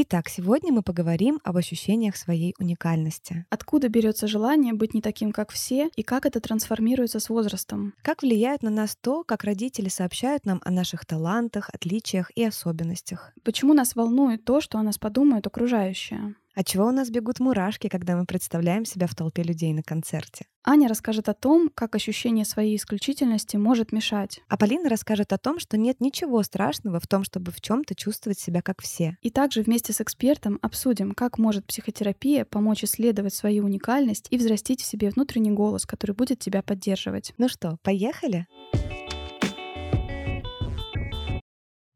Итак, сегодня мы поговорим об ощущениях своей уникальности. Откуда берется желание быть не таким, как все, и как это трансформируется с возрастом? Как влияет на нас то, как родители сообщают нам о наших талантах, отличиях и особенностях? Почему нас волнует то, что о нас подумают окружающие? От чего у нас бегут мурашки, когда мы представляем себя в толпе людей на концерте? Аня расскажет о том, как ощущение своей исключительности может мешать. А Полина расскажет о том, что нет ничего страшного в том, чтобы в чем-то чувствовать себя как все. И также вместе с экспертом обсудим, как может психотерапия помочь исследовать свою уникальность и взрастить в себе внутренний голос, который будет тебя поддерживать. Ну что, поехали?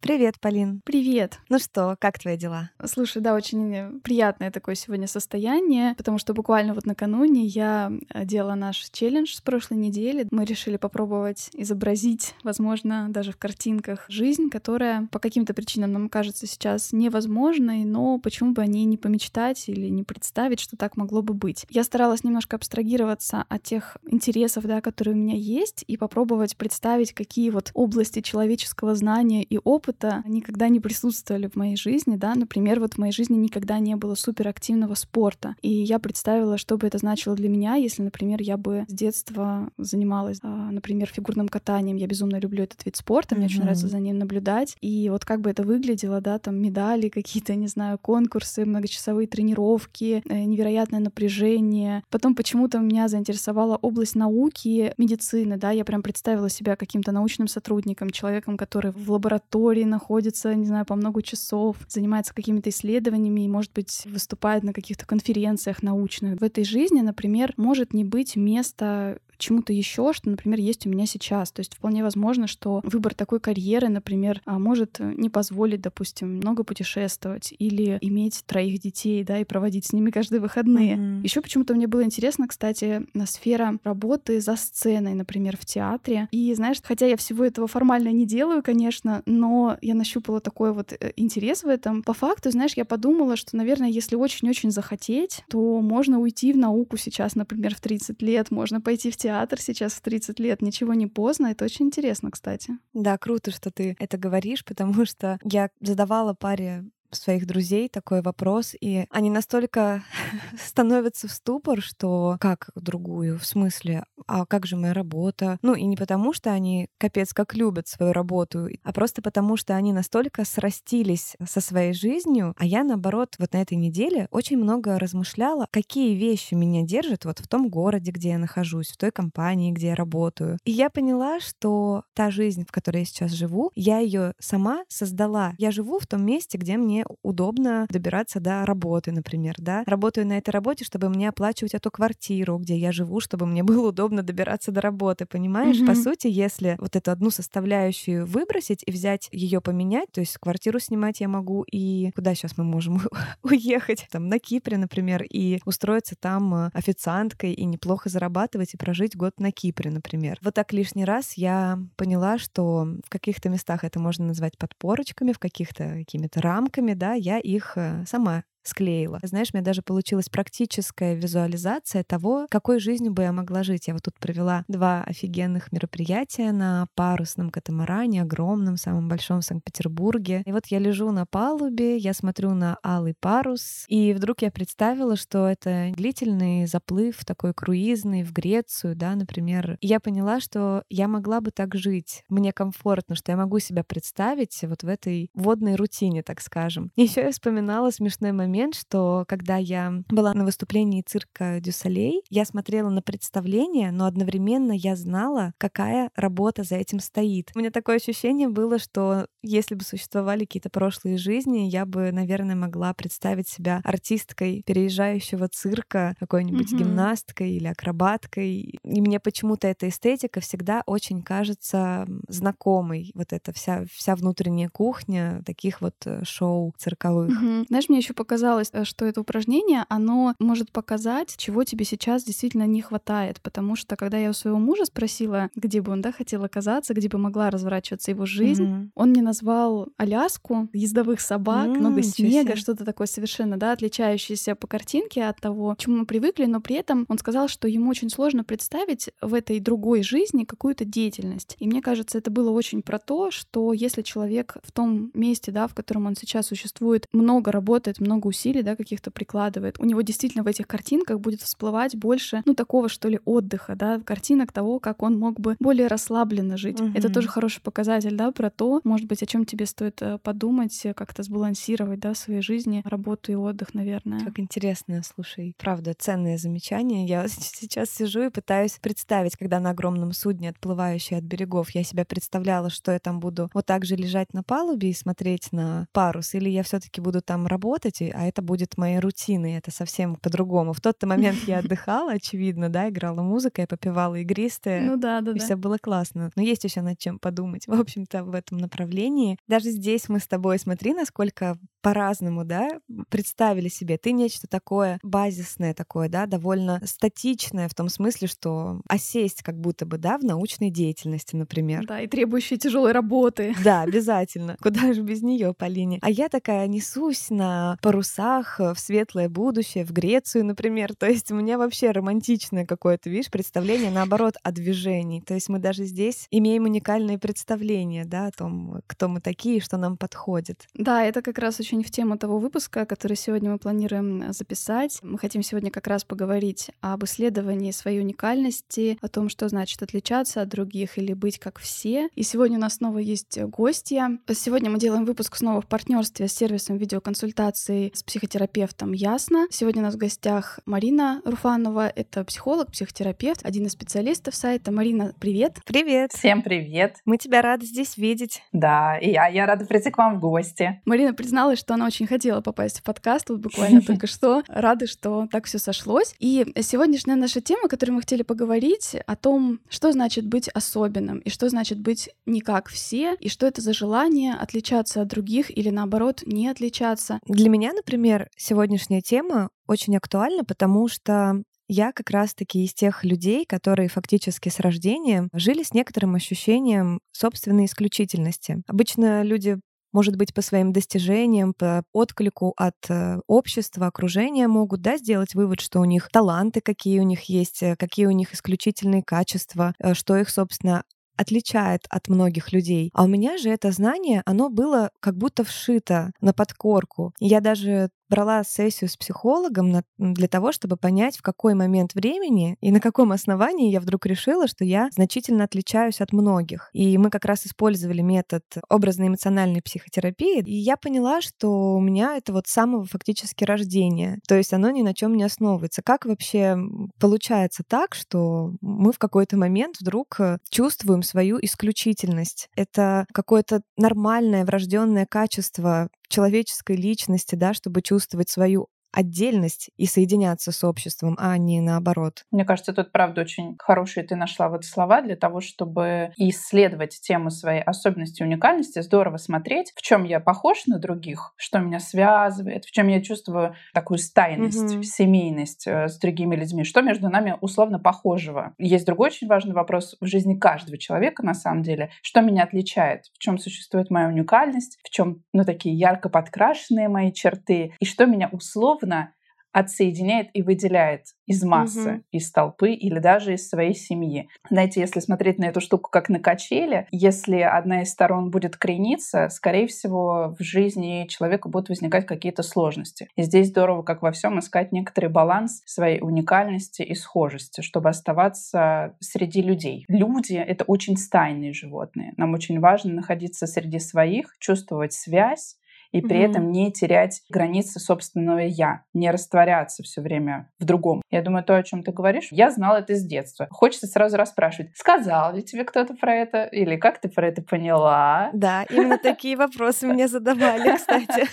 Привет, Полин. Привет. Ну что, как твои дела? Слушай, да, очень приятное такое сегодня состояние, потому что буквально вот накануне я э, делала наш челлендж с прошлой недели. Мы решили попробовать изобразить, возможно, даже в картинках, жизнь, которая по каким-то причинам нам кажется сейчас невозможной, но почему бы о ней не помечтать или не представить, что так могло бы быть. Я старалась немножко абстрагироваться от тех интересов, да, которые у меня есть, и попробовать представить, какие вот области человеческого знания и опыта опыта никогда не присутствовали в моей жизни, да, например, вот в моей жизни никогда не было суперактивного спорта, и я представила, что бы это значило для меня, если, например, я бы с детства занималась, а, например, фигурным катанием, я безумно люблю этот вид спорта, мне mm-hmm. очень нравится за ним наблюдать, и вот как бы это выглядело, да, там медали какие-то, не знаю, конкурсы, многочасовые тренировки, э, невероятное напряжение. Потом почему-то меня заинтересовала область науки, медицины, да, я прям представила себя каким-то научным сотрудником, человеком, который в лаборатории находится, не знаю, по много часов, занимается какими-то исследованиями и, может быть, выступает на каких-то конференциях научных. В этой жизни, например, может не быть места чему-то еще, что, например, есть у меня сейчас. То есть вполне возможно, что выбор такой карьеры, например, а, может не позволить, допустим, много путешествовать или иметь троих детей, да, и проводить с ними каждые выходные. Mm-hmm. Еще почему-то мне было интересно, кстати, сфера работы за сценой, например, в театре. И знаешь, хотя я всего этого формально не делаю, конечно, но я нащупала такой вот э, интерес в этом. По факту, знаешь, я подумала, что, наверное, если очень-очень захотеть, то можно уйти в науку сейчас, например, в 30 лет, можно пойти в театр театр сейчас в 30 лет. Ничего не поздно. Это очень интересно, кстати. Да, круто, что ты это говоришь, потому что я задавала паре своих друзей такой вопрос, и они настолько становятся в ступор, что как другую, в смысле, а как же моя работа? Ну и не потому, что они капец как любят свою работу, а просто потому, что они настолько срастились со своей жизнью, а я, наоборот, вот на этой неделе очень много размышляла, какие вещи меня держат вот в том городе, где я нахожусь, в той компании, где я работаю. И я поняла, что та жизнь, в которой я сейчас живу, я ее сама создала. Я живу в том месте, где мне удобно добираться до работы, например, да. Работаю на этой работе, чтобы мне оплачивать эту квартиру, где я живу, чтобы мне было удобно добираться до работы, понимаешь? Mm-hmm. По сути, если вот эту одну составляющую выбросить и взять ее поменять, то есть квартиру снимать я могу и куда сейчас мы можем уехать, там на Кипре, например, и устроиться там э, официанткой и неплохо зарабатывать и прожить год на Кипре, например. Вот так лишний раз я поняла, что в каких-то местах это можно назвать подпорочками, в каких-то какими-то рамками, да, я их э, сама склеила. Знаешь, у меня даже получилась практическая визуализация того, какой жизнью бы я могла жить. Я вот тут провела два офигенных мероприятия на парусном катамаране, огромном, самом большом в Санкт-Петербурге. И вот я лежу на палубе, я смотрю на алый парус, и вдруг я представила, что это длительный заплыв такой круизный в Грецию, да, например. И я поняла, что я могла бы так жить. Мне комфортно, что я могу себя представить вот в этой водной рутине, так скажем. Еще я вспоминала смешной момент момент, что когда я была на выступлении цирка Дюсалей, я смотрела на представление, но одновременно я знала, какая работа за этим стоит. У меня такое ощущение было, что если бы существовали какие-то прошлые жизни, я бы, наверное, могла представить себя артисткой переезжающего цирка, какой-нибудь mm-hmm. гимнасткой или акробаткой. И мне почему-то эта эстетика всегда очень кажется знакомой. Вот эта вся, вся внутренняя кухня таких вот э, шоу цирковых. Mm-hmm. Знаешь, мне еще показалось показалось, э, что это упражнение, оно может показать, чего тебе сейчас действительно не хватает, потому что когда я у своего мужа спросила, где бы он да, хотел оказаться, где бы могла разворачиваться его жизнь, mm-hmm. он мне назвал Аляску, ездовых собак, mm-hmm, много снега, что-то такое совершенно, да, отличающееся по картинке от того, к чему мы привыкли, но при этом он сказал, что ему очень сложно представить в этой другой жизни какую-то деятельность. И мне кажется, это было очень про то, что если человек в том месте, да, в котором он сейчас существует, много работает, много усилий, да, каких-то прикладывает, у него действительно в этих картинках будет всплывать больше, ну, такого, что ли, отдыха, да, картинок того, как он мог бы более расслабленно жить. Угу. Это тоже хороший показатель, да, про то, может быть, о чем тебе стоит э, подумать, как-то сбалансировать, да, в своей жизни работу и отдых, наверное. Как интересно, слушай, правда, ценное замечание. Я сейчас сижу и пытаюсь представить, когда на огромном судне, отплывающей от берегов, я себя представляла, что я там буду вот так же лежать на палубе и смотреть на парус, или я все-таки буду там работать, а это будет моей рутиной, это совсем по-другому. В тот момент я отдыхала, очевидно, да, играла музыка, я попивала игристые. Ну да, да, и все было классно. Но есть еще над чем подумать, в общем-то, в этом направлении. Даже здесь мы с тобой, смотри, насколько по-разному, да, представили себе. Ты нечто такое базисное такое, да, довольно статичное в том смысле, что осесть как будто бы, да, в научной деятельности, например. Да, и требующие тяжелой работы. Да, обязательно. Куда же без нее, Полине? А я такая несусь на парусах в светлое будущее, в Грецию, например. То есть у меня вообще романтичное какое-то, видишь, представление, наоборот, о движении. То есть мы даже здесь имеем уникальные представления, да, о том, кто мы такие, что нам подходит. Да, это как раз очень в тему того выпуска, который сегодня мы планируем э, записать. Мы хотим сегодня как раз поговорить об исследовании своей уникальности, о том, что значит отличаться от других или быть как все. И сегодня у нас снова есть гостья. Сегодня мы делаем выпуск снова в партнерстве с сервисом видеоконсультаций с психотерапевтом Ясно. Сегодня у нас в гостях Марина Руфанова. Это психолог, психотерапевт, один из специалистов сайта. Марина, привет. Привет. Всем привет. Мы тебя рады здесь видеть. Да, и я, я рада прийти к вам в гости. Марина призналась, что она очень хотела попасть в подкаст, вот буквально только что. Рады, что так все сошлось. И сегодняшняя наша тема, о которой мы хотели поговорить, о том, что значит быть особенным, и что значит быть не как все, и что это за желание отличаться от других или наоборот не отличаться. Для меня, например, сегодняшняя тема очень актуальна, потому что я как раз-таки из тех людей, которые фактически с рождения жили с некоторым ощущением собственной исключительности. Обычно люди может быть, по своим достижениям, по отклику от э, общества, окружения могут да, сделать вывод, что у них таланты, какие у них есть, э, какие у них исключительные качества, э, что их, собственно, отличает от многих людей. А у меня же это знание, оно было как будто вшито на подкорку. Я даже брала сессию с психологом на, для того, чтобы понять, в какой момент времени и на каком основании я вдруг решила, что я значительно отличаюсь от многих. И мы как раз использовали метод образно-эмоциональной психотерапии, и я поняла, что у меня это вот самого фактически рождения. То есть оно ни на чем не основывается. Как вообще получается так, что мы в какой-то момент вдруг э, чувствуем свою исключительность? Это какое-то нормальное врожденное качество человеческой личности, да, чтобы чувствовать свою отдельность и соединяться с обществом, а не наоборот. Мне кажется, тут, правда, очень хорошие ты нашла вот слова для того, чтобы исследовать тему своей особенности и уникальности, здорово смотреть, в чем я похож на других, что меня связывает, в чем я чувствую такую стайность, mm-hmm. семейность э, с другими людьми, что между нами условно похожего. Есть другой очень важный вопрос в жизни каждого человека, на самом деле, что меня отличает, в чем существует моя уникальность, в чем, ну, такие ярко подкрашенные мои черты, и что меня условно условно отсоединяет и выделяет из массы, угу. из толпы или даже из своей семьи. Знаете, если смотреть на эту штуку как на качели, если одна из сторон будет крениться, скорее всего, в жизни человека будут возникать какие-то сложности. И здесь здорово, как во всем, искать некоторый баланс своей уникальности и схожести, чтобы оставаться среди людей. Люди — это очень стайные животные. Нам очень важно находиться среди своих, чувствовать связь, и при mm-hmm. этом не терять границы собственного я, не растворяться все время в другом. Я думаю, то, о чем ты говоришь, я знала это с детства. Хочется сразу расспрашивать, сказал ли тебе кто-то про это, или как ты про это поняла? Да, именно такие вопросы мне задавали, кстати.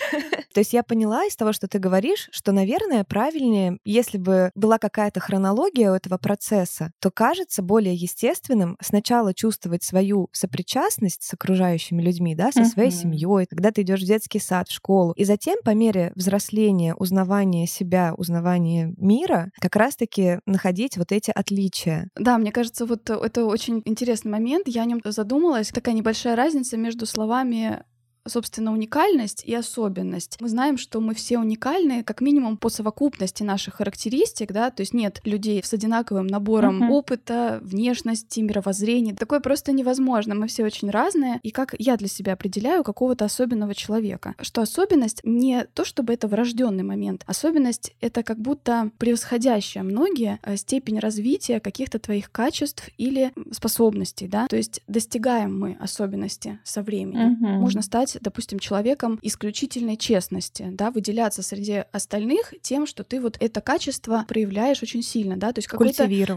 То есть я поняла из того, что ты говоришь, что, наверное, правильнее, если бы была какая-то хронология у этого процесса, то кажется более естественным сначала чувствовать свою сопричастность с окружающими людьми, да, со своей семьей. Когда ты идешь в детский сад, в школу. И затем, по мере взросления, узнавания себя, узнавания мира, как раз-таки находить вот эти отличия. Да, мне кажется, вот это очень интересный момент. Я о нем задумалась. Такая небольшая разница между словами собственно, уникальность и особенность. Мы знаем, что мы все уникальны, как минимум по совокупности наших характеристик, да, то есть нет людей с одинаковым набором uh-huh. опыта, внешности, мировоззрения. Такое просто невозможно. Мы все очень разные. И как я для себя определяю какого-то особенного человека, что особенность не то, чтобы это врожденный момент. Особенность — это как будто превосходящая многие э, степень развития каких-то твоих качеств или способностей, да. То есть достигаем мы особенности со временем. Uh-huh. Можно стать допустим, человеком исключительной честности, да, выделяться среди остальных тем, что ты вот это качество проявляешь очень сильно, да, то есть какой-то...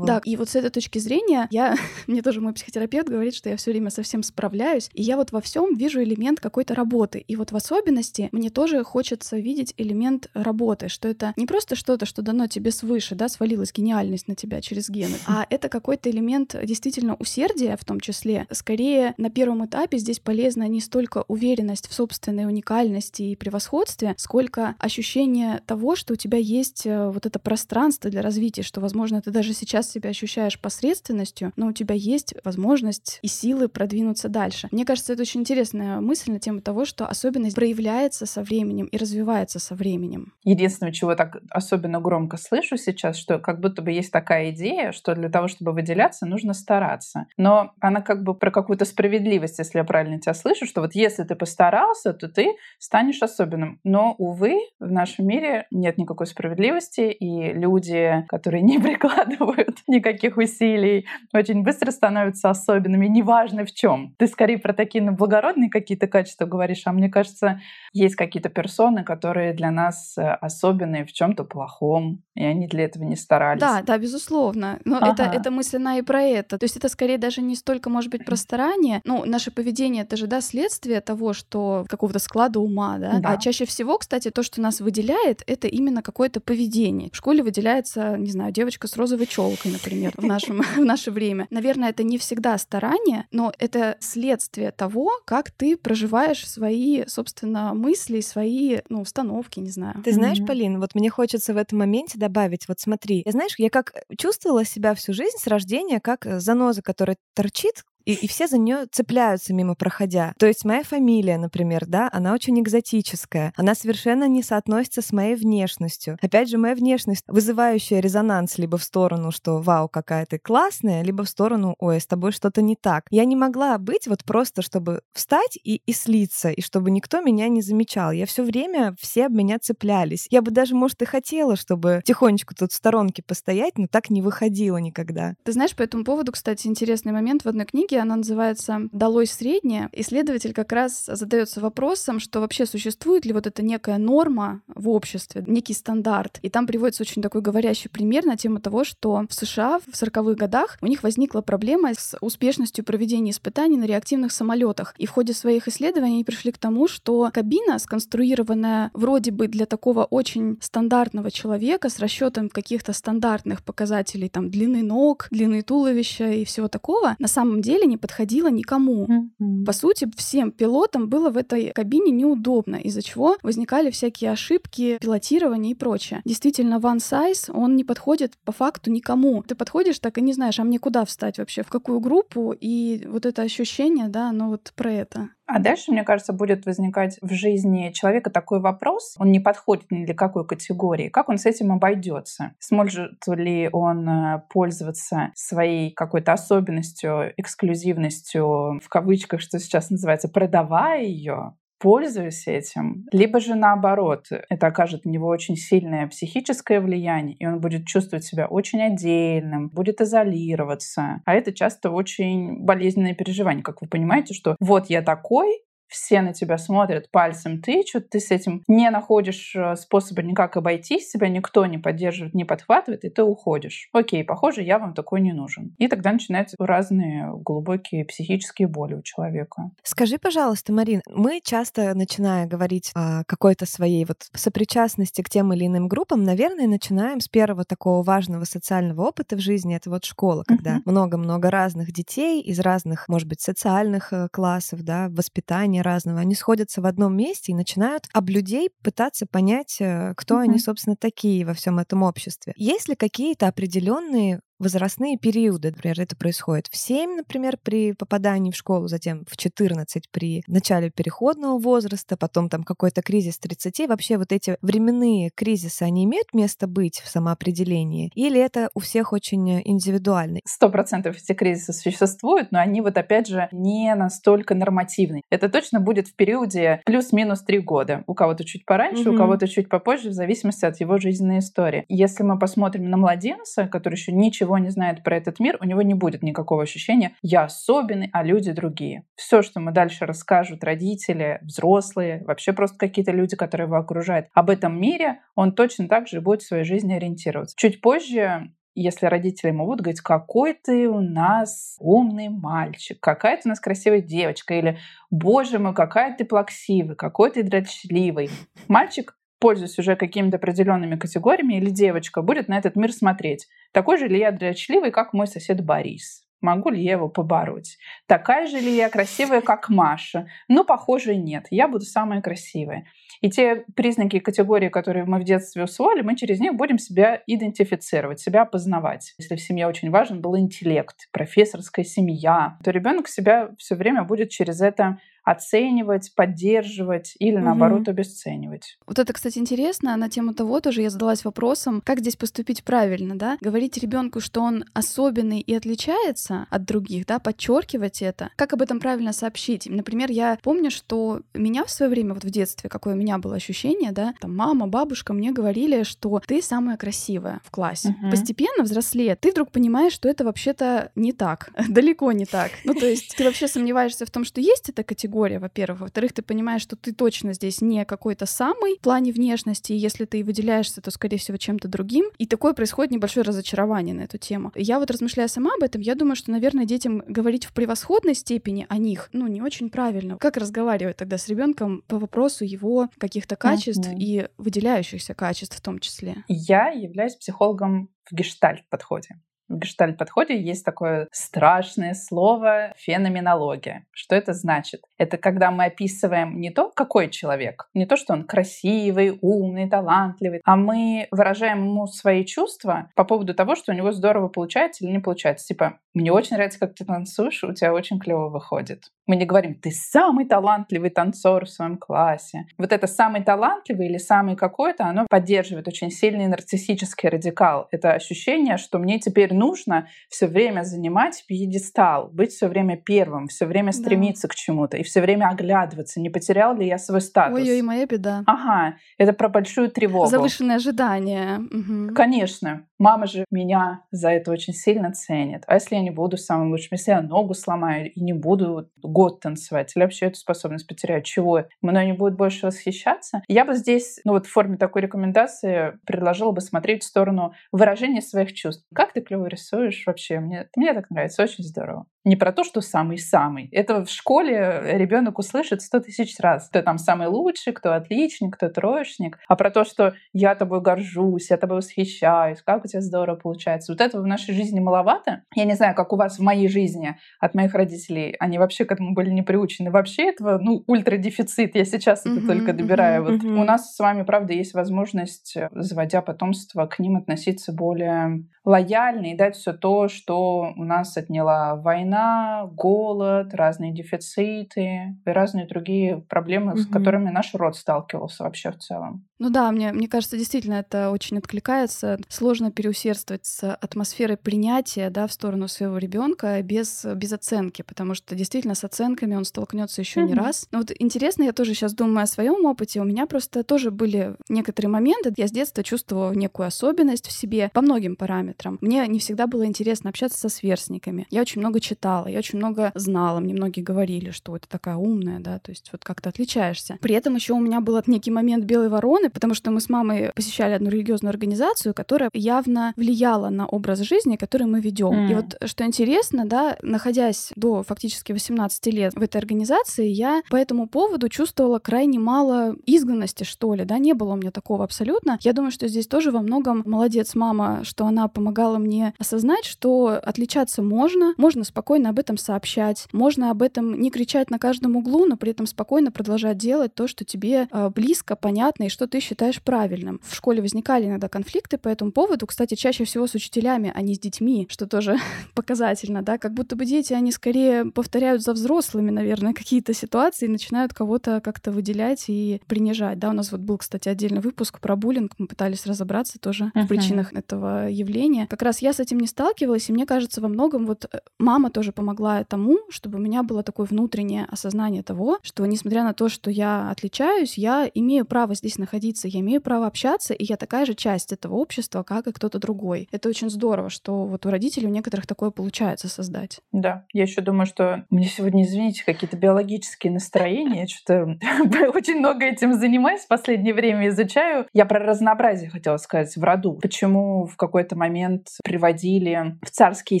Да, и вот с этой точки зрения я, мне тоже мой психотерапевт говорит, что я все время совсем справляюсь, и я вот во всем вижу элемент какой-то работы, и вот в особенности мне тоже хочется видеть элемент работы, что это не просто что-то, что дано тебе свыше, да, свалилась гениальность на тебя через гены, а это какой-то элемент действительно усердия в том числе. Скорее, на первом этапе здесь полезно не столько уверенность уверенность в собственной уникальности и превосходстве, сколько ощущение того, что у тебя есть э, вот это пространство для развития, что, возможно, ты даже сейчас себя ощущаешь посредственностью, но у тебя есть возможность и силы продвинуться дальше. Мне кажется, это очень интересная мысль на тему того, что особенность проявляется со временем и развивается со временем. Единственное, чего так особенно громко слышу сейчас, что как будто бы есть такая идея, что для того, чтобы выделяться, нужно стараться. Но она как бы про какую-то справедливость, если я правильно тебя слышу, что вот если ты постарался, то ты станешь особенным. Но, увы, в нашем мире нет никакой справедливости, и люди, которые не прикладывают никаких усилий, очень быстро становятся особенными, неважно в чем. Ты скорее про такие ну, благородные какие-то качества говоришь, а мне кажется, есть какие-то персоны, которые для нас э, особенные в чем-то плохом, и они для этого не старались. Да, да, безусловно. Но ага. это, это мысль она и про это. То есть это скорее даже не столько, может быть, про старание. Ну, наше поведение — это же, да, следствие того, что какого-то склада ума, да? да. А чаще всего, кстати, то, что нас выделяет, это именно какое-то поведение. В школе выделяется, не знаю, девочка с розовой челкой, например, в, нашем, в наше время. Наверное, это не всегда старание, но это следствие того, как ты проживаешь свои, собственно, мысли, свои, ну, установки, не знаю. Ты знаешь, mm-hmm. Полин, вот мне хочется в этом моменте добавить, вот смотри, я знаешь, я как чувствовала себя всю жизнь с рождения как заноза, которая торчит и, и все за нее цепляются мимо проходя. То есть моя фамилия, например, да, она очень экзотическая. Она совершенно не соотносится с моей внешностью. Опять же, моя внешность, вызывающая резонанс либо в сторону, что вау, какая ты классная, либо в сторону, ой, с тобой что-то не так. Я не могла быть вот просто, чтобы встать и, и слиться, и чтобы никто меня не замечал. Я все время, все об меня цеплялись. Я бы даже, может, и хотела, чтобы тихонечко тут в сторонке постоять, но так не выходила никогда. Ты знаешь, по этому поводу, кстати, интересный момент в одной книге книги, она называется «Долой среднее». Исследователь как раз задается вопросом, что вообще существует ли вот эта некая норма в обществе, некий стандарт. И там приводится очень такой говорящий пример на тему того, что в США в 40-х годах у них возникла проблема с успешностью проведения испытаний на реактивных самолетах. И в ходе своих исследований они пришли к тому, что кабина, сконструированная вроде бы для такого очень стандартного человека с расчетом каких-то стандартных показателей, там, длины ног, длины туловища и всего такого, на самом деле деле не подходила никому. Mm-hmm. По сути, всем пилотам было в этой кабине неудобно, из-за чего возникали всякие ошибки, пилотирование и прочее. Действительно, one size, он не подходит по факту никому. Ты подходишь так и не знаешь, а мне куда встать вообще, в какую группу, и вот это ощущение, да, оно вот про это. А дальше, мне кажется, будет возникать в жизни человека такой вопрос, он не подходит ни для какой категории, как он с этим обойдется? Сможет ли он э, пользоваться своей какой-то особенностью, эксклюзивностью, в кавычках, что сейчас называется, продавая ее, пользуюсь этим, либо же наоборот, это окажет на него очень сильное психическое влияние, и он будет чувствовать себя очень отдельным, будет изолироваться. А это часто очень болезненное переживание, как вы понимаете, что вот я такой, все на тебя смотрят, пальцем тычут, ты с этим не находишь э, способа никак обойтись, себя никто не поддерживает, не подхватывает, и ты уходишь. Окей, похоже, я вам такой не нужен. И тогда начинаются разные глубокие психические боли у человека. Скажи, пожалуйста, Марин, мы часто, начиная говорить о какой-то своей вот сопричастности к тем или иным группам, наверное, начинаем с первого такого важного социального опыта в жизни, это вот школа, когда много-много разных детей из разных, может быть, социальных э, классов, да, воспитания разного, они сходятся в одном месте и начинают об людей пытаться понять, э, кто mm-hmm. они, собственно, такие во всем этом обществе. Есть ли какие-то определенные возрастные периоды. Например, это происходит в 7, например, при попадании в школу, затем в 14 при начале переходного возраста, потом там какой-то кризис 30. Вообще вот эти временные кризисы, они имеют место быть в самоопределении? Или это у всех очень индивидуально? Сто процентов эти кризисы существуют, но они вот опять же не настолько нормативны. Это точно будет в периоде плюс-минус три года. У кого-то чуть пораньше, mm-hmm. у кого-то чуть попозже, в зависимости от его жизненной истории. Если мы посмотрим на младенца, который еще ничего ничего не знает про этот мир, у него не будет никакого ощущения «я особенный, а люди другие». Все, что мы дальше расскажут родители, взрослые, вообще просто какие-то люди, которые его окружают, об этом мире, он точно так же будет в своей жизни ориентироваться. Чуть позже если родители будут говорить, какой ты у нас умный мальчик, какая ты у нас красивая девочка, или, боже мой, какая ты плаксивый, какой ты дрочливый. Мальчик пользуясь уже какими-то определенными категориями, или девочка будет на этот мир смотреть. Такой же ли я дрочливый, как мой сосед Борис? Могу ли я его побороть? Такая же ли я красивая, как Маша? Ну, похоже, нет. Я буду самая красивая. И те признаки и категории, которые мы в детстве усвоили, мы через них будем себя идентифицировать, себя познавать. Если в семье очень важен был интеллект, профессорская семья, то ребенок себя все время будет через это оценивать, поддерживать или, угу. наоборот, обесценивать. Вот это, кстати, интересно. На тему того тоже я задалась вопросом, как здесь поступить правильно, да? Говорить ребенку, что он особенный и отличается от других, да, подчеркивать это. Как об этом правильно сообщить? Например, я помню, что меня в свое время, вот в детстве, какое у меня было ощущение, да, там мама, бабушка мне говорили, что ты самая красивая в классе. Угу. Постепенно взрослея, ты вдруг понимаешь, что это вообще-то не так, далеко не так. Ну, то есть ты вообще сомневаешься в том, что есть эта категория, категория, во-первых. Во-вторых, ты понимаешь, что ты точно здесь не какой-то самый в плане внешности, и если ты выделяешься, то, скорее всего, чем-то другим. И такое происходит небольшое разочарование на эту тему. Я вот размышляя сама об этом, я думаю, что, наверное, детям говорить в превосходной степени о них, ну, не очень правильно. Как разговаривать тогда с ребенком по вопросу его каких-то качеств mm-hmm. и выделяющихся качеств в том числе? Я являюсь психологом в гештальт-подходе. В гештальт-подходе есть такое страшное слово феноменология. Что это значит? Это когда мы описываем не то, какой человек, не то, что он красивый, умный, талантливый, а мы выражаем ему свои чувства по поводу того, что у него здорово получается или не получается. Типа, мне очень нравится, как ты танцуешь, у тебя очень клево выходит. Мы не говорим, ты самый талантливый танцор в своем классе. Вот это самый талантливый или самый какой-то, оно поддерживает очень сильный нарциссический радикал. Это ощущение, что мне теперь нужно все время занимать пьедестал, быть все время первым, все время стремиться да. к чему-то и все время оглядываться, не потерял ли я свой статус. Ой-ой, моя беда. Ага, это про большую тревогу. Завышенные ожидания. Угу. Конечно. Мама же меня за это очень сильно ценит. А если я не буду самым лучшим, если я ногу сломаю и не буду год танцевать, или вообще эту способность потеряю, чего? Мной не будет больше восхищаться? Я бы здесь, ну вот в форме такой рекомендации предложила бы смотреть в сторону выражения своих чувств. Как ты клево рисуешь вообще? Мне, мне так нравится, очень здорово. Не про то, что самый-самый. Это в школе ребенок услышит сто тысяч раз. Кто там самый лучший, кто отличник, кто троечник. А про то, что я тобой горжусь, я тобой восхищаюсь, как у тебя здорово получается. Вот этого в нашей жизни маловато. Я не знаю, как у вас в моей жизни от моих родителей. Они вообще к этому были не приучены. Вообще этого, ну, ультрадефицит. Я сейчас это только добираю. Вот у нас с вами, правда, есть возможность, заводя потомство, к ним относиться более лояльно и дать все то, что у нас отняла война, голод, разные дефициты и разные другие проблемы, с которыми наш род сталкивался вообще в целом. Ну да, мне, мне кажется, действительно это очень откликается. Сложно переусердствовать с атмосферой принятия да, в сторону своего ребенка без, без оценки, потому что действительно с оценками он столкнется еще mm-hmm. не раз. Но вот интересно, я тоже сейчас думаю о своем опыте. У меня просто тоже были некоторые моменты. Я с детства чувствовала некую особенность в себе по многим параметрам. Мне не всегда было интересно общаться со сверстниками. Я очень много читала, я очень много знала. Мне многие говорили, что это такая умная, да, то есть вот как-то отличаешься. При этом еще у меня был некий момент белой вороны, потому что мы с мамой посещали одну религиозную организацию, которая явно влияла на образ жизни, который мы ведем. Mm. И вот что интересно, да, находясь до фактически 18 лет в этой организации, я по этому поводу чувствовала крайне мало изгнанности, что ли, да, не было у меня такого абсолютно. Я думаю, что здесь тоже во многом молодец мама, что она по помогало мне осознать, что отличаться можно, можно спокойно об этом сообщать, можно об этом не кричать на каждом углу, но при этом спокойно продолжать делать то, что тебе э, близко, понятно и что ты считаешь правильным. В школе возникали иногда конфликты по этому поводу, кстати, чаще всего с учителями, а не с детьми, что тоже показательно, да, как будто бы дети, они скорее повторяют за взрослыми, наверное, какие-то ситуации и начинают кого-то как-то выделять и принижать, да, у нас вот был, кстати, отдельный выпуск про буллинг, мы пытались разобраться тоже uh-huh. в причинах этого явления. Как раз я с этим не сталкивалась, и мне кажется, во многом вот э, мама тоже помогла тому, чтобы у меня было такое внутреннее осознание того, что несмотря на то, что я отличаюсь, я имею право здесь находиться, я имею право общаться, и я такая же часть этого общества, как и кто-то другой. Это очень здорово, что вот у родителей у некоторых такое получается создать. Да, я еще думаю, что мне сегодня, извините, какие-то биологические настроения, что-то очень много этим занимаюсь в последнее время, изучаю. Я про разнообразие хотела сказать в роду. Почему в какой-то момент приводили в царские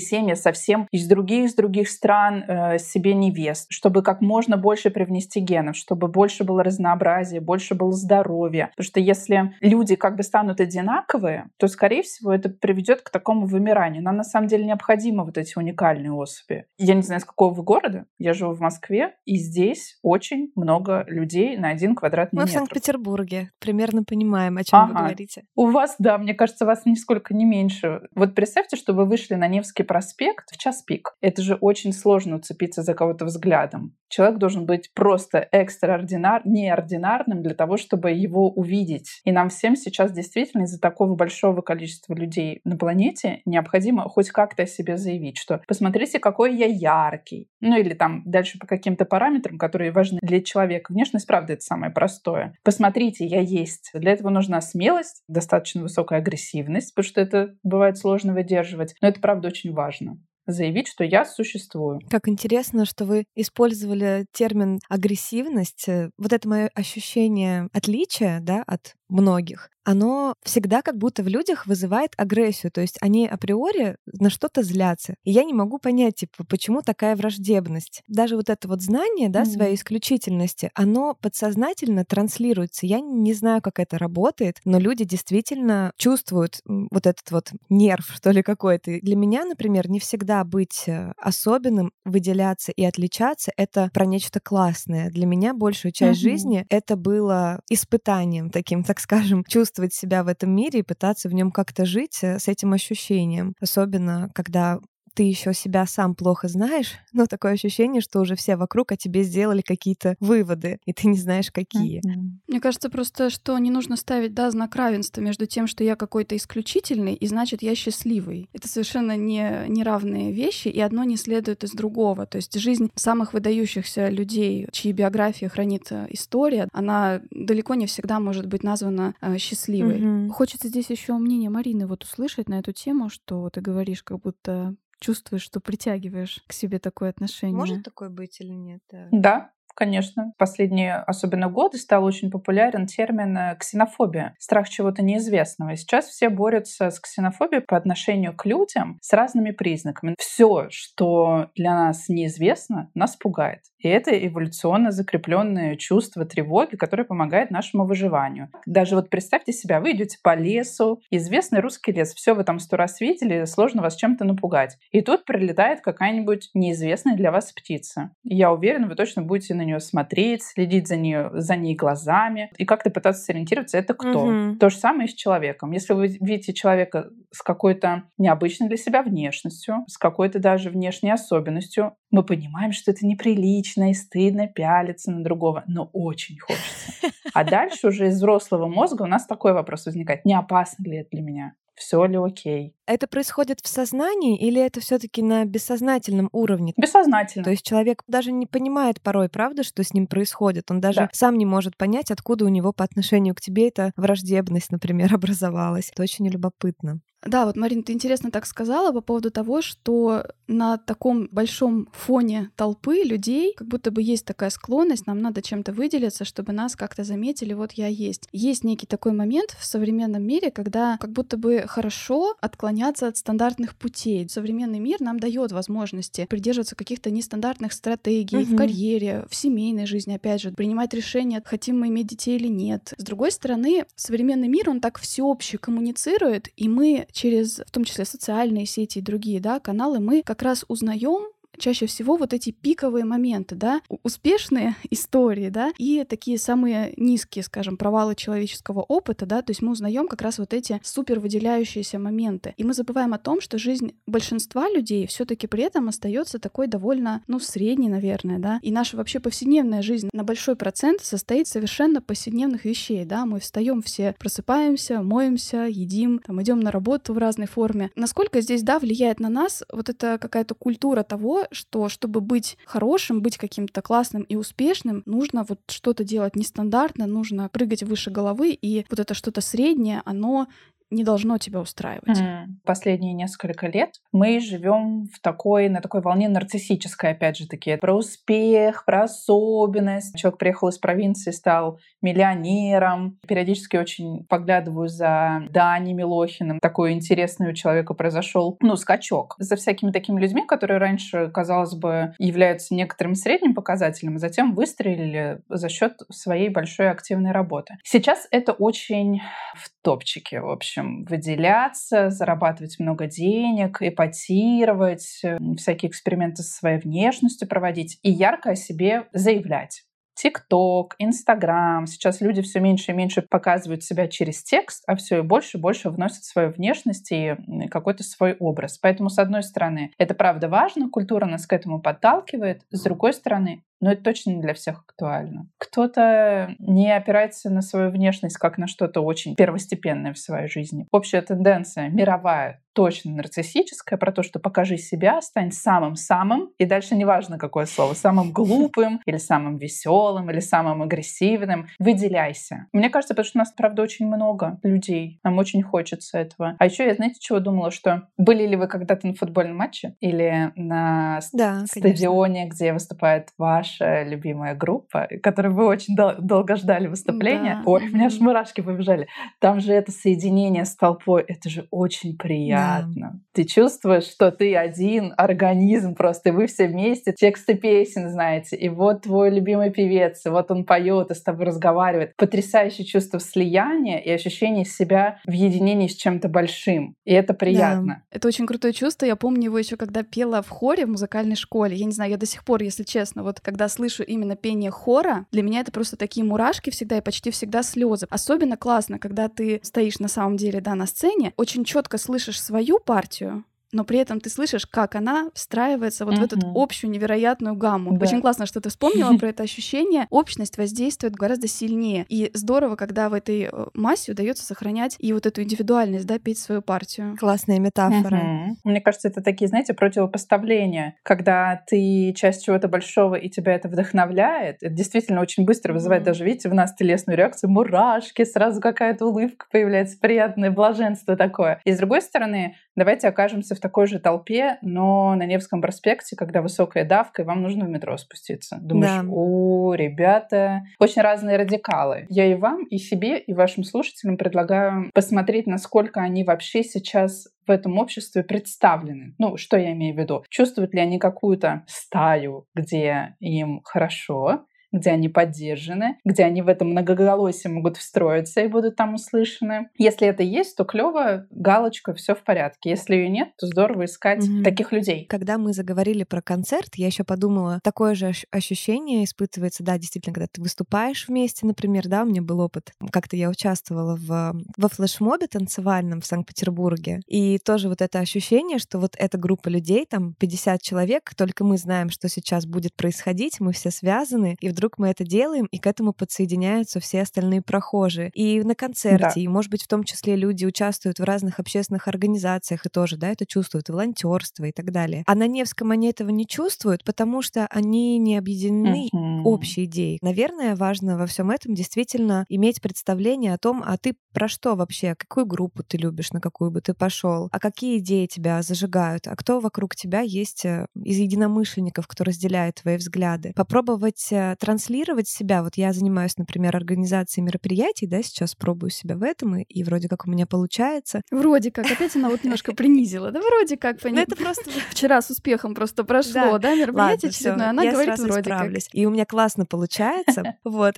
семьи совсем из других, из других стран э, себе невест, чтобы как можно больше привнести генов, чтобы больше было разнообразия, больше было здоровья. Потому что если люди как бы станут одинаковые, то, скорее всего, это приведет к такому вымиранию. Нам на самом деле необходимы вот эти уникальные особи. Я не знаю, с какого вы города. Я живу в Москве, и здесь очень много людей на один квадратный Мы метр. Мы в Санкт-Петербурге. Примерно понимаем, о чем ага. вы говорите. У вас, да, мне кажется, вас нисколько не меньше. Вот представьте, что вы вышли на Невский проспект в час пик. Это же очень сложно уцепиться за кого-то взглядом. Человек должен быть просто экстраординар, неординарным для того, чтобы его увидеть. И нам всем сейчас действительно из-за такого большого количества людей на планете необходимо хоть как-то о себе заявить, что посмотрите, какой я яркий. Ну или там дальше по каким-то параметрам, которые важны для человека. Внешность, правда, это самое простое. Посмотрите, я есть. Для этого нужна смелость, достаточно высокая агрессивность, потому что это бывает сложно выдерживать. Но это, правда, очень важно заявить, что я существую. Как интересно, что вы использовали термин агрессивность. Вот это мое ощущение отличия да, от многих оно всегда как будто в людях вызывает агрессию. То есть они априори на что-то злятся. И я не могу понять, типа, почему такая враждебность. Даже вот это вот знание, да, mm-hmm. своей исключительности, оно подсознательно транслируется. Я не знаю, как это работает, но люди действительно чувствуют вот этот вот нерв, что ли, какой-то. Для меня, например, не всегда быть э, особенным, выделяться и отличаться — это про нечто классное. Для меня большую часть mm-hmm. жизни это было испытанием таким, так скажем, чувств чувствовать себя в этом мире и пытаться в нем как-то жить э, с этим ощущением. Особенно, когда ты еще себя сам плохо знаешь, но такое ощущение, что уже все вокруг о тебе сделали какие-то выводы, и ты не знаешь, какие. Mm-hmm. Мне кажется просто, что не нужно ставить да, знак равенства между тем, что я какой-то исключительный, и значит, я счастливый. Это совершенно не неравные вещи, и одно не следует из другого. То есть жизнь самых выдающихся людей, чьи биографии хранит э, история, она далеко не всегда может быть названа э, счастливой. Mm-hmm. Хочется здесь еще мнение Марины вот услышать на эту тему, что ты говоришь, как будто чувствуешь, что притягиваешь к себе такое отношение. Может такое быть или нет? Да, Конечно. В последние, особенно годы, стал очень популярен термин э, ксенофобия, страх чего-то неизвестного. И сейчас все борются с ксенофобией по отношению к людям с разными признаками. Все, что для нас неизвестно, нас пугает. И это эволюционно закрепленное чувство тревоги, которое помогает нашему выживанию. Даже вот представьте себя, вы идете по лесу, известный русский лес, все вы там сто раз видели, сложно вас чем-то напугать. И тут прилетает какая-нибудь неизвестная для вас птица. Я уверена, вы точно будете на нее смотреть, следить за, нее, за ней глазами и как-то пытаться сориентироваться, это кто. Угу. То же самое и с человеком. Если вы видите человека с какой-то необычной для себя внешностью, с какой-то даже внешней особенностью, мы понимаем, что это неприлично и стыдно пялиться на другого, но очень хочется. А дальше уже из взрослого мозга у нас такой вопрос возникает. Не опасно ли это для меня? все ли окей. Это происходит в сознании или это все-таки на бессознательном уровне? Бессознательно. То есть человек даже не понимает порой, правда, что с ним происходит. Он даже да. сам не может понять, откуда у него по отношению к тебе эта враждебность, например, образовалась. Это очень любопытно. Да, вот, Марин, ты интересно так сказала по поводу того, что на таком большом фоне толпы людей как будто бы есть такая склонность, нам надо чем-то выделиться, чтобы нас как-то заметили, вот я есть. Есть некий такой момент в современном мире, когда как будто бы хорошо отклоняться от стандартных путей. Современный мир нам дает возможности придерживаться каких-то нестандартных стратегий угу. в карьере, в семейной жизни, опять же, принимать решения, хотим мы иметь детей или нет. С другой стороны, современный мир, он так всеобще коммуницирует, и мы через, в том числе, социальные сети и другие, да, каналы, мы как раз узнаем чаще всего вот эти пиковые моменты, да, успешные истории, да, и такие самые низкие, скажем, провалы человеческого опыта, да, то есть мы узнаем как раз вот эти супер выделяющиеся моменты. И мы забываем о том, что жизнь большинства людей все-таки при этом остается такой довольно, ну, средней, наверное, да, и наша вообще повседневная жизнь на большой процент состоит совершенно повседневных вещей, да, мы встаем все, просыпаемся, моемся, едим, там, идем на работу в разной форме. Насколько здесь, да, влияет на нас вот эта какая-то культура того, что чтобы быть хорошим, быть каким-то классным и успешным, нужно вот что-то делать нестандартно, нужно прыгать выше головы, и вот это что-то среднее, оно не должно тебя устраивать. Mm. Последние несколько лет мы живем в такой, на такой волне нарциссической, опять же таки, про успех, про особенность. Человек приехал из провинции, стал миллионером. Периодически очень поглядываю за Дани Милохиным. Такой интересный у человека произошел, ну, скачок. За всякими такими людьми, которые раньше, казалось бы, являются некоторым средним показателем, а затем выстрелили за счет своей большой активной работы. Сейчас это очень в топчике, в общем, выделяться, зарабатывать много денег, эпатировать, всякие эксперименты со своей внешностью проводить и ярко о себе заявлять. ТикТок, Инстаграм. Сейчас люди все меньше и меньше показывают себя через текст, а все и больше и больше вносят свою внешность и какой-то свой образ. Поэтому, с одной стороны, это правда важно, культура нас к этому подталкивает. С другой стороны, но это точно не для всех актуально. Кто-то не опирается на свою внешность как на что-то очень первостепенное в своей жизни. Общая тенденция мировая точно нарциссическая, про то, что покажи себя, стань самым-самым, и дальше неважно какое слово, самым глупым, или самым веселым, или самым агрессивным, выделяйся. Мне кажется, потому что у нас, правда, очень много людей, нам очень хочется этого. А еще я, знаете, чего думала, что были ли вы когда-то на футбольном матче или на да, стадионе, конечно. где выступает ваш ваша любимая группа, которую вы очень дол- долго ждали выступления. Да. Ой, у меня аж мурашки побежали. Там же это соединение с толпой, это же очень приятно. Да. Ты чувствуешь, что ты один организм просто, и вы все вместе тексты песен знаете, и вот твой любимый певец, и вот он поет и с тобой разговаривает. Потрясающее чувство слияния и ощущение себя в единении с чем-то большим. И это приятно. Да. Это очень крутое чувство. Я помню его еще, когда пела в хоре в музыкальной школе. Я не знаю, я до сих пор, если честно, вот когда когда слышу именно пение хора, для меня это просто такие мурашки всегда и почти всегда слезы. Особенно классно, когда ты стоишь на самом деле, да, на сцене, очень четко слышишь свою партию, но при этом ты слышишь, как она встраивается вот uh-huh. в эту общую невероятную гамму. Да. Очень классно, что ты вспомнила про это ощущение. Общность воздействует гораздо сильнее. И здорово, когда в этой э, массе удается сохранять и вот эту индивидуальность, да, петь свою партию. Классная метафора. Uh-huh. Мне кажется, это такие, знаете, противопоставления, когда ты часть чего-то большого и тебя это вдохновляет. Это действительно очень быстро вызывает uh-huh. даже, видите, в нас телесную реакцию, мурашки, сразу какая-то улыбка появляется, приятное блаженство такое. И с другой стороны, давайте окажемся в такой же толпе, но на Невском проспекте, когда высокая давка, и вам нужно в метро спуститься. Думаешь, да. о, ребята, очень разные радикалы. Я и вам, и себе, и вашим слушателям предлагаю посмотреть, насколько они вообще сейчас в этом обществе представлены. Ну, что я имею в виду? Чувствуют ли они какую-то стаю, где им хорошо, где они поддержаны, где они в этом многоголосии могут встроиться и будут там услышаны. Если это есть, то клево, галочка, все в порядке. Если ее нет, то здорово искать mm-hmm. таких людей. Когда мы заговорили про концерт, я еще подумала, такое же ощущение испытывается, да, действительно, когда ты выступаешь вместе, например, да, у меня был опыт. Как-то я участвовала в, во флешмобе танцевальном в Санкт-Петербурге, и тоже вот это ощущение, что вот эта группа людей, там 50 человек, только мы знаем, что сейчас будет происходить, мы все связаны, и вдруг вдруг мы это делаем, и к этому подсоединяются все остальные прохожие. И на концерте, да. и, может быть, в том числе люди участвуют в разных общественных организациях и тоже, да, это чувствуют, волонтерство и так далее. А на Невском они этого не чувствуют, потому что они не объединены uh-huh. общей идеей. Наверное, важно во всем этом действительно иметь представление о том, а ты про что вообще, какую группу ты любишь, на какую бы ты пошел, а какие идеи тебя зажигают, а кто вокруг тебя есть э, из единомышленников, кто разделяет твои взгляды. Попробовать э, транслировать себя. Вот я занимаюсь, например, организацией мероприятий, да, сейчас пробую себя в этом, и, и вроде как у меня получается. Вроде как. Опять она вот немножко принизила. Да вроде как. Ну это просто... Вчера с успехом просто прошло, да, мероприятие очередное. Она говорит вроде как. И у меня классно получается. Вот.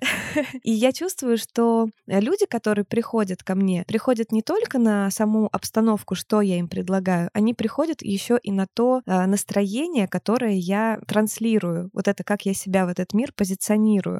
И я чувствую, что люди, которые приходят ко мне, приходят не только на саму обстановку, что я им предлагаю, они приходят еще и на то э, настроение, которое я транслирую. Вот это как я себя в этот мир позиционирую.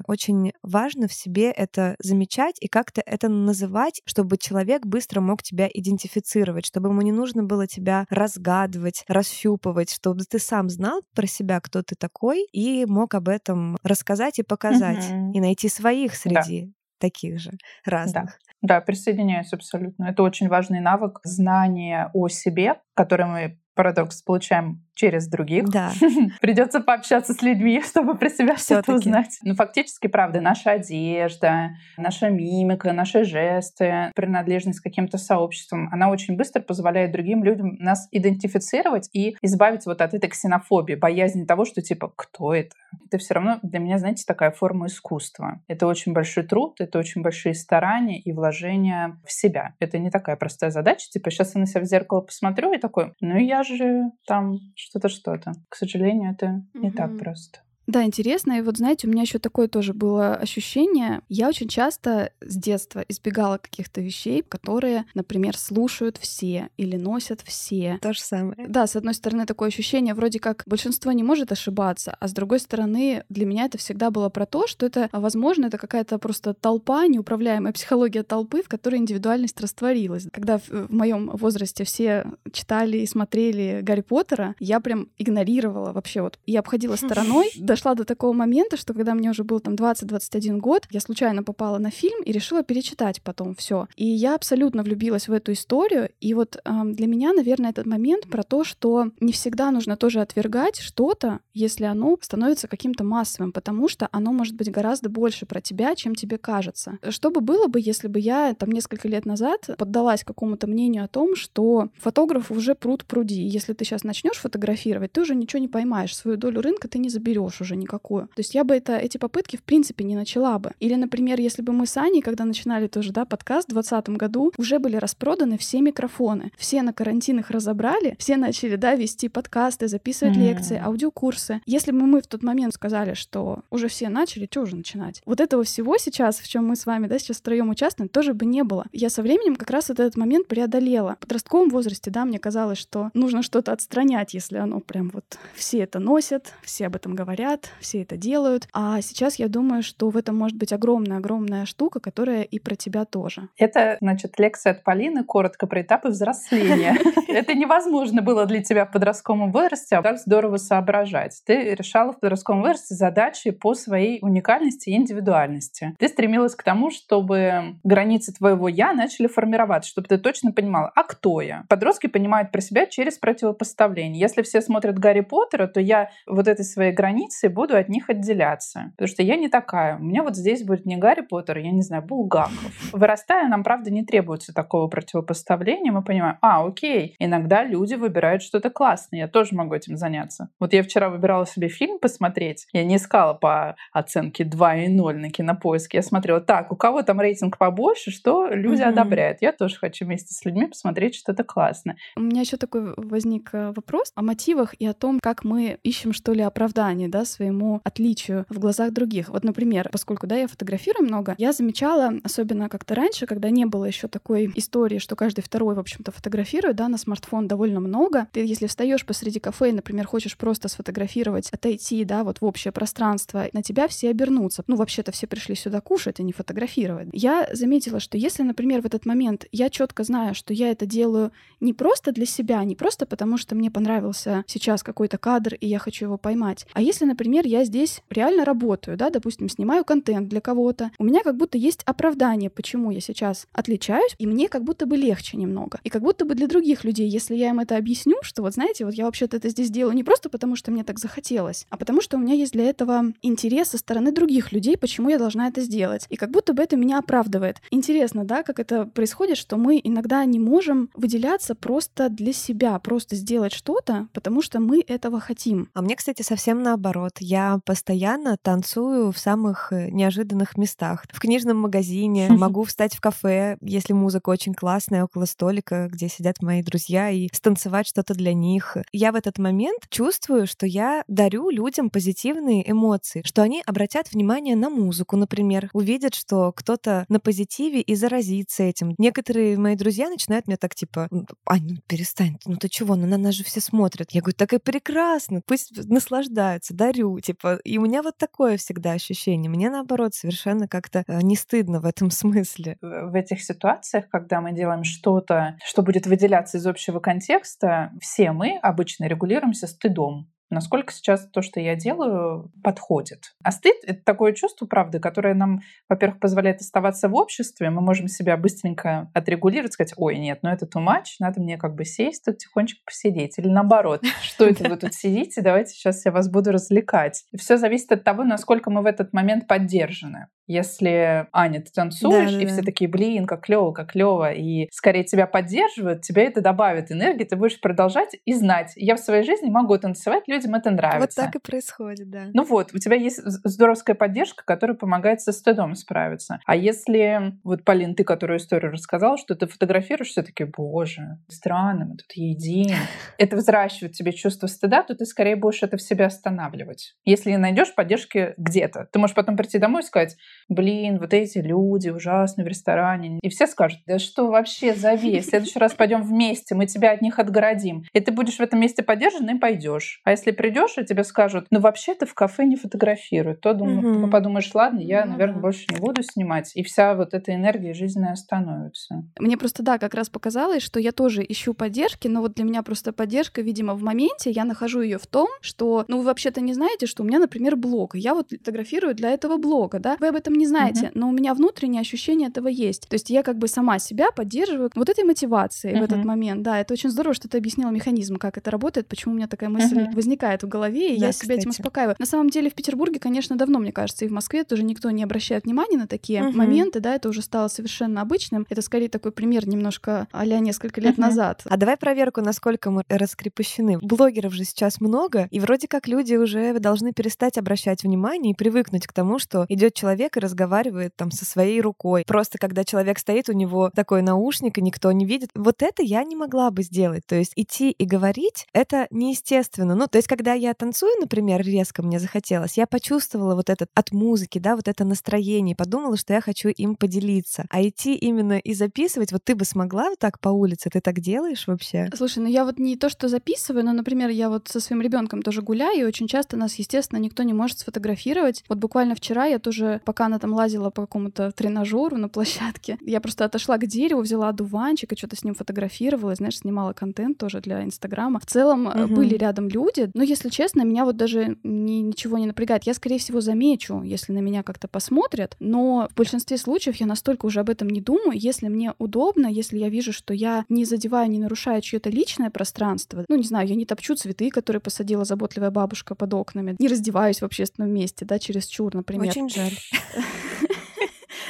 Очень важно в себе это замечать и как-то это называть, чтобы человек быстро мог тебя идентифицировать, чтобы ему не нужно было тебя разгадывать, расщупывать, чтобы ты сам знал про себя, кто ты такой, и мог об этом рассказать и показать, угу. и найти своих среди да. таких же разных. Да. да, присоединяюсь абсолютно. Это очень важный навык знания о себе, который мы парадокс получаем через других. Да. Придется пообщаться с людьми, чтобы про себя что-то узнать. Ну, фактически, правда, наша одежда, наша мимика, наши жесты, принадлежность к каким-то сообществам, она очень быстро позволяет другим людям нас идентифицировать и избавиться вот от этой ксенофобии, боязни того, что типа, кто это? Это все равно для меня, знаете, такая форма искусства. Это очень большой труд, это очень большие старания и вложения в себя. Это не такая простая задача, типа, сейчас я на себя в зеркало посмотрю и такой, ну я же там что-то, что-то. К сожалению, это не так просто. Да, интересно. И вот, знаете, у меня еще такое тоже было ощущение. Я очень часто с детства избегала каких-то вещей, которые, например, слушают все или носят все. То же самое. Да, с одной стороны, такое ощущение, вроде как большинство не может ошибаться, а с другой стороны, для меня это всегда было про то, что это, возможно, это какая-то просто толпа, неуправляемая психология толпы, в которой индивидуальность растворилась. Когда в, в моем возрасте все читали и смотрели Гарри Поттера, я прям игнорировала вообще вот. Я обходила стороной, дошла до такого момента, что когда мне уже был там 20-21 год, я случайно попала на фильм и решила перечитать потом все. И я абсолютно влюбилась в эту историю. И вот э, для меня, наверное, этот момент про то, что не всегда нужно тоже отвергать что-то, если оно становится каким-то массовым, потому что оно может быть гораздо больше про тебя, чем тебе кажется. Что бы было бы, если бы я там несколько лет назад поддалась какому-то мнению о том, что фотограф уже пруд пруди. Если ты сейчас начнешь фотографировать, ты уже ничего не поймаешь, свою долю рынка ты не заберешь уже никакую. То есть я бы это, эти попытки в принципе не начала бы. Или, например, если бы мы с Аней, когда начинали тоже, да, подкаст в 2020 году, уже были распроданы все микрофоны. Все на карантин их разобрали, все начали, да, вести подкасты, записывать mm-hmm. лекции, аудиокурсы. Если бы мы в тот момент сказали, что уже все начали, что уже начинать? Вот этого всего сейчас, в чем мы с вами, да, сейчас втроем участвуем, тоже бы не было. Я со временем как раз вот этот момент преодолела. В подростковом возрасте, да, мне казалось, что нужно что-то отстранять, если оно прям вот все это носят, все об этом говорят, говорят, все это делают. А сейчас я думаю, что в этом может быть огромная-огромная штука, которая и про тебя тоже. Это, значит, лекция от Полины коротко про этапы взросления. Это невозможно было для тебя в подростковом возрасте, а так здорово соображать. Ты решала в подростковом возрасте задачи по своей уникальности и индивидуальности. Ты стремилась к тому, чтобы границы твоего «я» начали формироваться, чтобы ты точно понимала, а кто я? Подростки понимают про себя через противопоставление. Если все смотрят Гарри Поттера, то я вот этой своей границы и буду от них отделяться. Потому что я не такая. У меня вот здесь будет не Гарри Поттер, я не знаю, Булгаков. Вырастая, нам, правда, не требуется такого противопоставления. Мы понимаем, а, окей, иногда люди выбирают что-то классное, я тоже могу этим заняться. Вот я вчера выбирала себе фильм посмотреть. Я не искала по оценке 2,0 на кинопоиске. Я смотрела, так, у кого там рейтинг побольше, что люди mm-hmm. одобряют. Я тоже хочу вместе с людьми посмотреть что-то классное. У меня еще такой возник э, вопрос о мотивах и о том, как мы ищем, что ли, оправдание, да, своему отличию в глазах других. Вот, например, поскольку, да, я фотографирую много, я замечала, особенно как-то раньше, когда не было еще такой истории, что каждый второй, в общем-то, фотографирует, да, на смартфон довольно много. Ты, если встаешь посреди кафе и, например, хочешь просто сфотографировать, отойти, да, вот в общее пространство, на тебя все обернутся. Ну, вообще-то все пришли сюда кушать, а не фотографировать. Я заметила, что если, например, в этот момент я четко знаю, что я это делаю не просто для себя, не просто потому, что мне понравился сейчас какой-то кадр, и я хочу его поймать, а если, например, я здесь реально работаю, да, допустим, снимаю контент для кого-то, у меня как будто есть оправдание, почему я сейчас отличаюсь, и мне как будто бы легче немного. И как будто бы для других людей, если я им это объясню, что вот знаете, вот я вообще-то это здесь делаю не просто потому, что мне так захотелось, а потому что у меня есть для этого интерес со стороны других людей, почему я должна это сделать. И как будто бы это меня оправдывает. Интересно, да, как это происходит, что мы иногда не можем выделяться просто для себя, просто сделать что-то, потому что мы этого хотим. А мне, кстати, совсем наоборот наоборот. Я постоянно танцую в самых э, неожиданных местах. В книжном магазине, могу встать в кафе, если музыка очень классная, около столика, где сидят мои друзья, и станцевать что-то для них. Я в этот момент чувствую, что я дарю людям позитивные эмоции, что они обратят внимание на музыку, например, увидят, что кто-то на позитиве и заразится этим. Некоторые мои друзья начинают меня так типа, Ань, ну перестань, ну ты чего, ну на нас же все смотрят. Я говорю, так и прекрасно, пусть наслаждаются, дарю, типа. И у меня вот такое всегда ощущение. Мне наоборот совершенно как-то э, не стыдно в этом смысле. В этих ситуациях, когда мы делаем что-то, что будет выделяться из общего контекста, все мы обычно регулируемся стыдом насколько сейчас то, что я делаю, подходит. А стыд — это такое чувство, правды, которое нам, во-первых, позволяет оставаться в обществе. Мы можем себя быстренько отрегулировать, сказать, ой, нет, ну это too much, надо мне как бы сесть тут тихонечко посидеть. Или наоборот, что это вы тут сидите, давайте сейчас я вас буду развлекать. Все зависит от того, насколько мы в этот момент поддержаны. Если, Аня, ты танцуешь, да, да, и все такие, блин, как клево, как клево, и скорее тебя поддерживают, тебе это добавит энергии, ты будешь продолжать и знать. Я в своей жизни могу танцевать, людям это нравится. Вот так и происходит, да. Ну вот, у тебя есть здоровская поддержка, которая помогает со стыдом справиться. А если, вот, Полин, ты, которую историю рассказала, что ты фотографируешь, все таки боже, странно, мы тут едим. Это взращивает тебе чувство стыда, то ты скорее будешь это в себе останавливать. Если не найдешь поддержки где-то, ты можешь потом прийти домой и сказать, блин, вот эти люди ужасные в ресторане. И все скажут, да что вообще, зови, в следующий раз пойдем вместе, мы тебя от них отгородим. И ты будешь в этом месте поддержан и пойдешь. А если придешь, и тебе скажут, ну вообще ты в кафе не фотографируют, то думаю, угу. подумаешь, ладно, я, ну, наверное, да. больше не буду снимать. И вся вот эта энергия жизненная остановится. Мне просто, да, как раз показалось, что я тоже ищу поддержки, но вот для меня просто поддержка, видимо, в моменте, я нахожу ее в том, что, ну вы вообще-то не знаете, что у меня, например, блог, и я вот фотографирую для этого блога, да, вы об этом не знаете, uh-huh. но у меня внутреннее ощущение этого есть. То есть я как бы сама себя поддерживаю вот этой мотивацией uh-huh. в этот момент. Да, это очень здорово, что ты объяснила механизм, как это работает, почему у меня такая мысль uh-huh. Возникает в голове, и да, я себя кстати. этим успокаиваю. На самом деле в Петербурге, конечно, давно, мне кажется, и в Москве тоже никто не обращает внимания на такие uh-huh. моменты, да, это уже стало совершенно обычным. Это скорее такой пример немножко а несколько лет uh-huh. назад. А давай проверку, насколько мы раскрепощены. Блогеров же сейчас много, и вроде как люди уже должны перестать обращать внимание и привыкнуть к тому, что идет человек и разговаривает там со своей рукой. Просто когда человек стоит, у него такой наушник, и никто не видит. Вот это я не могла бы сделать. То есть идти и говорить — это неестественно. Ну, то есть когда я танцую, например, резко мне захотелось, я почувствовала вот этот от музыки, да, вот это настроение, подумала, что я хочу им поделиться. А идти именно и записывать, вот ты бы смогла вот так по улице, ты так делаешь вообще? Слушай, ну я вот не то, что записываю, но, например, я вот со своим ребенком тоже гуляю, и очень часто нас, естественно, никто не может сфотографировать. Вот буквально вчера я тоже, пока она там лазила по какому-то тренажеру на площадке. Я просто отошла к дереву, взяла дуванчик и что-то с ним фотографировала, знаешь, снимала контент тоже для Инстаграма. В целом угу. были рядом люди, но, если честно, меня вот даже ни, ничего не напрягает. Я, скорее всего, замечу, если на меня как-то посмотрят, но в большинстве случаев я настолько уже об этом не думаю. Если мне удобно, если я вижу, что я не задеваю, не нарушаю чье-то личное пространство, ну, не знаю, я не топчу цветы, которые посадила заботливая бабушка под окнами, не раздеваюсь в общественном месте, да, через чур, например. Очень жаль.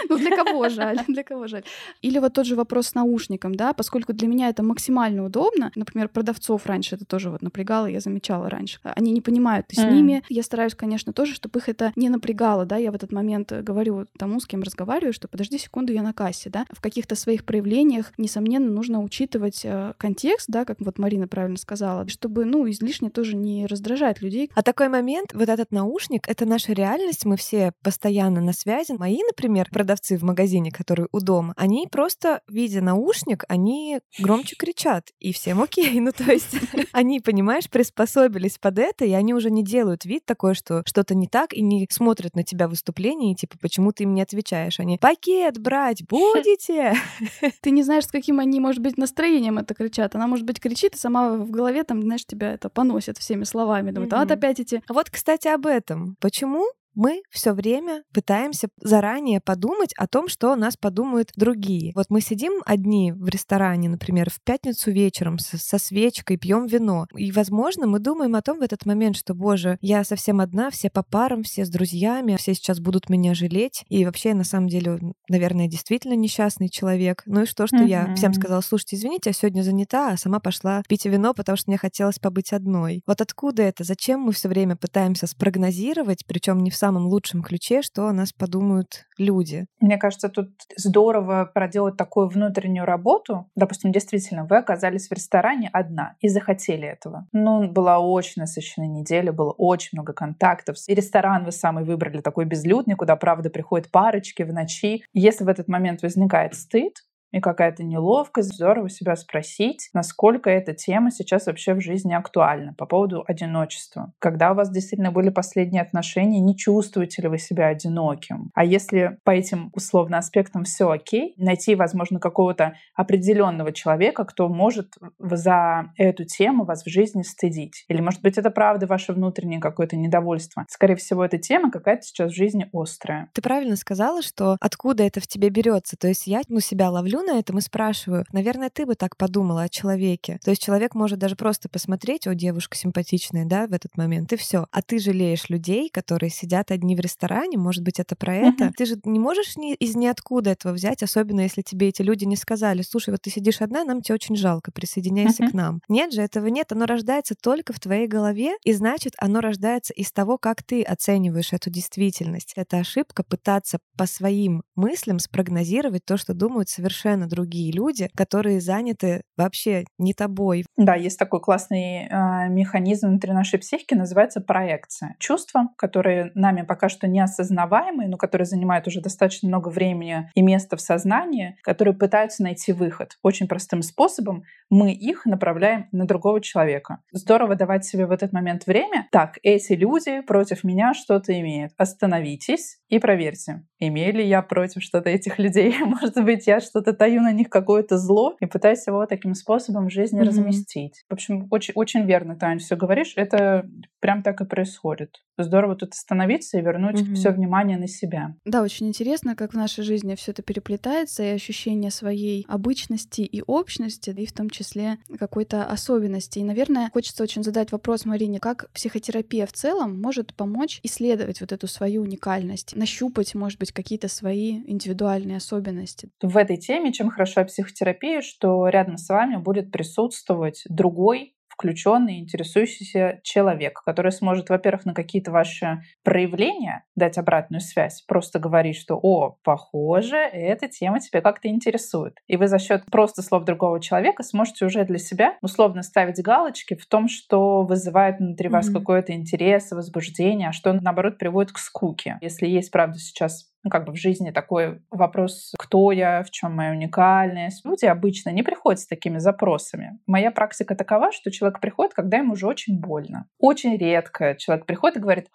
Ну, для кого жаль? Для кого жаль? Или вот тот же вопрос с наушником, да, поскольку для меня это максимально удобно. Например, продавцов раньше это тоже вот напрягало, я замечала раньше. Они не понимают, ты с ними. Я стараюсь, конечно, тоже, чтобы их это не напрягало, да. Я в этот момент говорю тому, с кем разговариваю, что подожди секунду, я на кассе, да. В каких-то своих проявлениях, несомненно, нужно учитывать э, контекст, да, как вот Марина правильно сказала, чтобы, ну, излишне тоже не раздражать людей. А такой момент, вот этот наушник, это наша реальность, мы все постоянно на связи. Мои, например, продавцы продавцы в магазине, которые у дома, они просто, видя наушник, они громче кричат, и всем окей. Ну, то есть они, понимаешь, приспособились под это, и они уже не делают вид такой, что что-то не так, и не смотрят на тебя выступление, и типа, почему ты им не отвечаешь? Они, пакет брать будете? Ты не знаешь, с каким они, может быть, настроением это кричат. Она, может быть, кричит, и сама в голове там, знаешь, тебя это поносит всеми словами. Думает, а вот опять эти... А вот, кстати, об этом. Почему мы все время пытаемся заранее подумать о том, что о нас подумают другие. Вот мы сидим одни в ресторане, например, в пятницу вечером со, со свечкой, пьем вино. И, возможно, мы думаем о том в этот момент, что, боже, я совсем одна, все по парам, все с друзьями, все сейчас будут меня жалеть. И вообще, на самом деле, наверное, действительно несчастный человек. Ну и что, что mm-hmm. я всем сказала, слушайте, извините, я сегодня занята, а сама пошла пить вино, потому что мне хотелось побыть одной. Вот откуда это? Зачем мы все время пытаемся спрогнозировать, причем не в самом лучшем ключе, что о нас подумают люди? Мне кажется, тут здорово проделать такую внутреннюю работу. Допустим, действительно, вы оказались в ресторане одна и захотели этого. Ну, была очень насыщенная неделя, было очень много контактов. И ресторан вы самый выбрали такой безлюдный, куда, правда, приходят парочки в ночи. Если в этот момент возникает стыд, и какая-то неловкость. Здорово себя спросить, насколько эта тема сейчас вообще в жизни актуальна по поводу одиночества. Когда у вас действительно были последние отношения, не чувствуете ли вы себя одиноким? А если по этим условно аспектам все окей, найти, возможно, какого-то определенного человека, кто может за эту тему вас в жизни стыдить. Или, может быть, это правда ваше внутреннее какое-то недовольство. Скорее всего, эта тема какая-то сейчас в жизни острая. Ты правильно сказала, что откуда это в тебе берется. То есть я ну, себя ловлю на этом и спрашиваю, наверное, ты бы так подумала о человеке. То есть человек может даже просто посмотреть, о, девушка симпатичная, да, в этот момент, и все. А ты жалеешь людей, которые сидят одни в ресторане, может быть, это про это. Ты же не можешь ни, из ниоткуда этого взять, особенно если тебе эти люди не сказали, слушай, вот ты сидишь одна, нам тебе очень жалко, присоединяйся к нам. Нет же, этого нет, оно рождается только в твоей голове, и значит, оно рождается из того, как ты оцениваешь эту действительность. Это ошибка пытаться по своим мыслям спрогнозировать то, что думают совершенно совершенно другие люди, которые заняты вообще не тобой. Да, есть такой классный э, механизм внутри нашей психики, называется проекция. Чувства, которые нами пока что не осознаваемые, но которые занимают уже достаточно много времени и места в сознании, которые пытаются найти выход. Очень простым способом мы их направляем на другого человека. Здорово давать себе в этот момент время. Так, эти люди против меня что-то имеют. Остановитесь и проверьте, имею ли я против что-то этих людей. Может быть, я что-то таю на них какое-то зло и пытаюсь его таким способом в жизни mm-hmm. разместить. В общем, очень, очень верно, Таня, все говоришь. Это прям так и происходит. Здорово тут остановиться и вернуть mm-hmm. все внимание на себя. Да, очень интересно, как в нашей жизни все это переплетается, и ощущение своей обычности и общности, и в том числе какой-то особенности. И, наверное, хочется очень задать вопрос Марине, как психотерапия в целом может помочь исследовать вот эту свою уникальность, нащупать, может быть, какие-то свои индивидуальные особенности. В этой теме чем хороша психотерапия, что рядом с вами будет присутствовать другой включенный, интересующийся человек, который сможет, во-первых, на какие-то ваши проявления дать обратную связь, просто говорить, что «О, похоже, эта тема тебя как-то интересует». И вы за счет просто слов другого человека сможете уже для себя условно ставить галочки в том, что вызывает внутри mm-hmm. вас какой-то интерес, возбуждение, а что, наоборот, приводит к скуке. Если есть, правда, сейчас ну, как бы в жизни такой вопрос, кто я, в чем моя уникальность. Люди обычно не приходят с такими запросами. Моя практика такова, что человек приходит, когда ему уже очень больно. Очень редко человек приходит и говорит,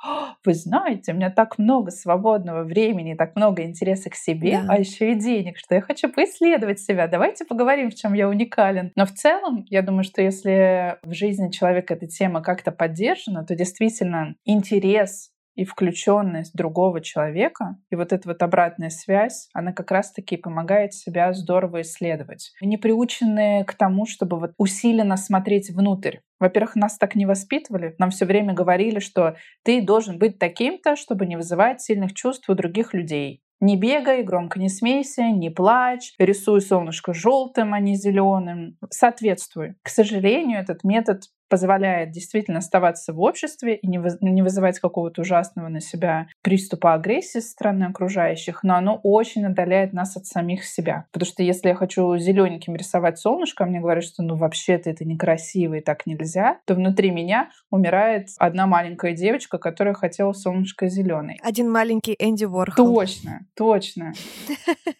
вы знаете, у меня так много свободного времени, так много интереса к себе, да. а еще и денег, что я хочу поисследовать себя. Давайте поговорим, в чем я уникален. Но в целом, я думаю, что если в жизни человека эта тема как-то поддержана, то действительно интерес и включенность другого человека, и вот эта вот обратная связь, она как раз-таки помогает себя здорово исследовать. Мы не приучены к тому, чтобы вот усиленно смотреть внутрь. Во-первых, нас так не воспитывали. Нам все время говорили, что ты должен быть таким-то, чтобы не вызывать сильных чувств у других людей. Не бегай, громко не смейся, не плачь, рисуй солнышко желтым, а не зеленым. Соответствуй. К сожалению, этот метод позволяет действительно оставаться в обществе и не, не вызывать какого-то ужасного на себя приступа агрессии со стороны окружающих, но оно очень отдаляет нас от самих себя. Потому что если я хочу зелененьким рисовать солнышко, а мне говорят, что ну вообще-то это некрасиво и так нельзя, то внутри меня умирает одна маленькая девочка, которая хотела солнышко зеленый. Один маленький Энди Ворхол. Точно, точно.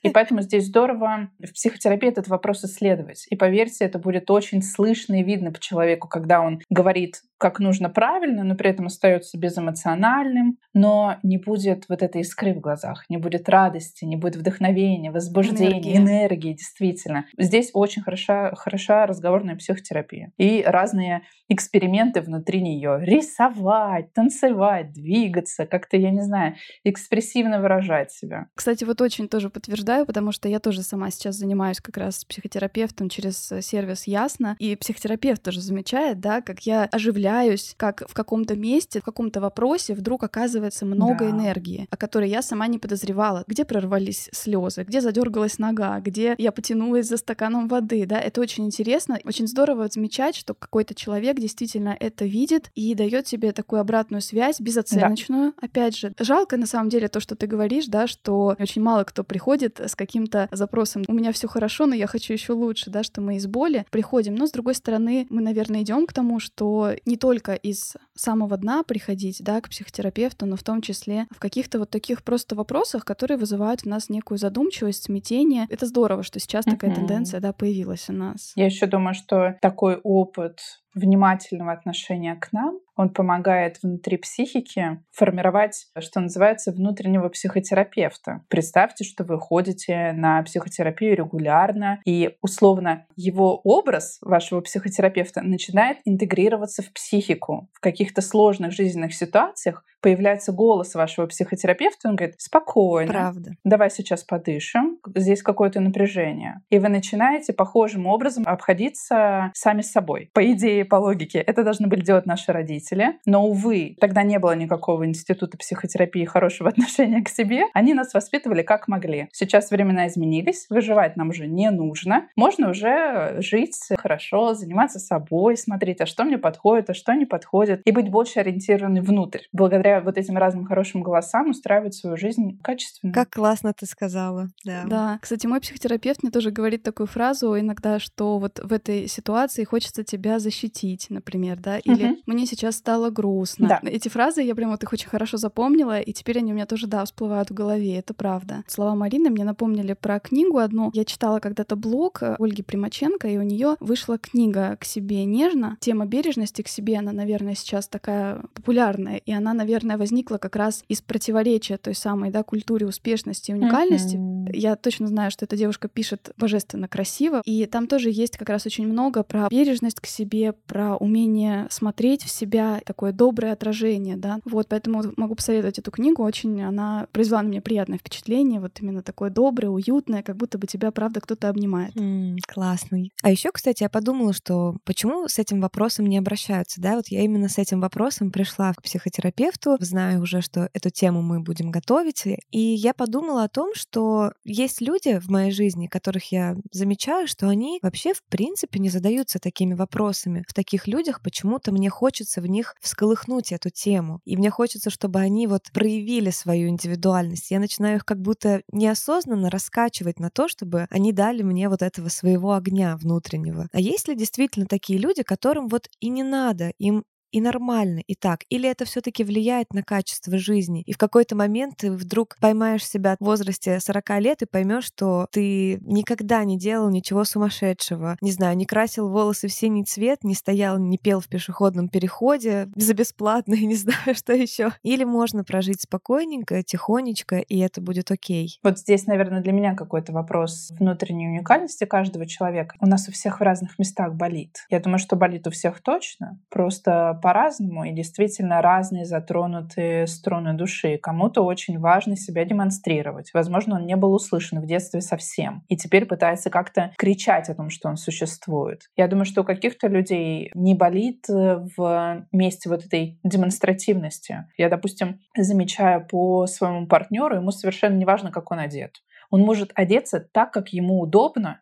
И поэтому здесь здорово в психотерапии этот вопрос исследовать. И поверьте, это будет очень слышно и видно по человеку, когда когда он говорит как нужно правильно, но при этом остается безэмоциональным, но не будет вот этой искры в глазах, не будет радости, не будет вдохновения, возбуждения, энергии, энергии действительно. Здесь очень хороша, хороша разговорная психотерапия и разные эксперименты внутри нее. Рисовать, танцевать, двигаться, как-то, я не знаю, экспрессивно выражать себя. Кстати, вот очень тоже подтверждаю, потому что я тоже сама сейчас занимаюсь как раз психотерапевтом через сервис Ясно, и психотерапевт тоже замечает, да, как я оживляю удивляюсь, как в каком-то месте, в каком-то вопросе вдруг оказывается много да. энергии, о которой я сама не подозревала. Где прорвались слезы, где задергалась нога, где я потянулась за стаканом воды, да, это очень интересно. Очень здорово замечать, что какой-то человек действительно это видит и дает себе такую обратную связь, безоценочную. Да. Опять же, жалко на самом деле то, что ты говоришь, да, что очень мало кто приходит с каким-то запросом «у меня все хорошо, но я хочу еще лучше», да, что мы из боли приходим. Но, с другой стороны, мы, наверное, идем к тому, что не только из самого дна приходить, да, к психотерапевту, но в том числе в каких-то вот таких просто вопросах, которые вызывают в нас некую задумчивость, смятение. Это здорово, что сейчас mm-hmm. такая тенденция, да, появилась у нас. Я еще думаю, что такой опыт внимательного отношения к нам, он помогает внутри психики формировать, что называется, внутреннего психотерапевта. Представьте, что вы ходите на психотерапию регулярно, и условно его образ вашего психотерапевта начинает интегрироваться в психику. В каких-то сложных жизненных ситуациях появляется голос вашего психотерапевта, он говорит, спокойно, Правда. давай сейчас подышим, здесь какое-то напряжение. И вы начинаете похожим образом обходиться сами с собой. По идее, по логике, это должны были делать наши родители, но, увы, тогда не было никакого института психотерапии хорошего отношения к себе. Они нас воспитывали как могли. Сейчас времена изменились, выживать нам уже не нужно. Можно уже жить хорошо, заниматься собой, смотреть, а что мне подходит, а что не подходит, и быть больше ориентированной внутрь. Благодаря благодаря вот этим разным хорошим голосам устраивать свою жизнь качественно. Как классно ты сказала, да. Да, кстати, мой психотерапевт мне тоже говорит такую фразу иногда, что вот в этой ситуации хочется тебя защитить, например, да, или угу. мне сейчас стало грустно. Да. Эти фразы я прям вот их очень хорошо запомнила, и теперь они у меня тоже, да, всплывают в голове, это правда. Слова Марины мне напомнили про книгу одну. Я читала когда-то блог Ольги Примаченко, и у нее вышла книга «К себе нежно». Тема бережности к себе, она, наверное, сейчас такая популярная, и она, наверное, наверное, возникла как раз из противоречия той самой да, культуре успешности и уникальности. Mm-hmm. Я точно знаю, что эта девушка пишет божественно красиво, и там тоже есть как раз очень много про бережность к себе, про умение смотреть в себя, такое доброе отражение, да. Вот, поэтому могу посоветовать эту книгу, очень она произвела на меня приятное впечатление, вот именно такое доброе, уютное, как будто бы тебя, правда, кто-то обнимает. Mm, классный. А еще, кстати, я подумала, что почему с этим вопросом не обращаются, да, вот я именно с этим вопросом пришла к психотерапевту, тексту, знаю уже, что эту тему мы будем готовить. И я подумала о том, что есть люди в моей жизни, которых я замечаю, что они вообще в принципе не задаются такими вопросами. В таких людях почему-то мне хочется в них всколыхнуть эту тему. И мне хочется, чтобы они вот проявили свою индивидуальность. Я начинаю их как будто неосознанно раскачивать на то, чтобы они дали мне вот этого своего огня внутреннего. А есть ли действительно такие люди, которым вот и не надо, им и нормально, и так? Или это все таки влияет на качество жизни? И в какой-то момент ты вдруг поймаешь себя в возрасте 40 лет и поймешь, что ты никогда не делал ничего сумасшедшего. Не знаю, не красил волосы в синий цвет, не стоял, не пел в пешеходном переходе за бесплатно, и не знаю, что еще. Или можно прожить спокойненько, тихонечко, и это будет окей. Вот здесь, наверное, для меня какой-то вопрос внутренней уникальности каждого человека. У нас у всех в разных местах болит. Я думаю, что болит у всех точно. Просто по-разному и действительно разные затронутые струны души. Кому-то очень важно себя демонстрировать. Возможно, он не был услышан в детстве совсем и теперь пытается как-то кричать о том, что он существует. Я думаю, что у каких-то людей не болит э, в месте вот этой демонстративности. Я, допустим, замечаю по своему партнеру, ему совершенно не важно, как он одет. Он может одеться так, как ему удобно,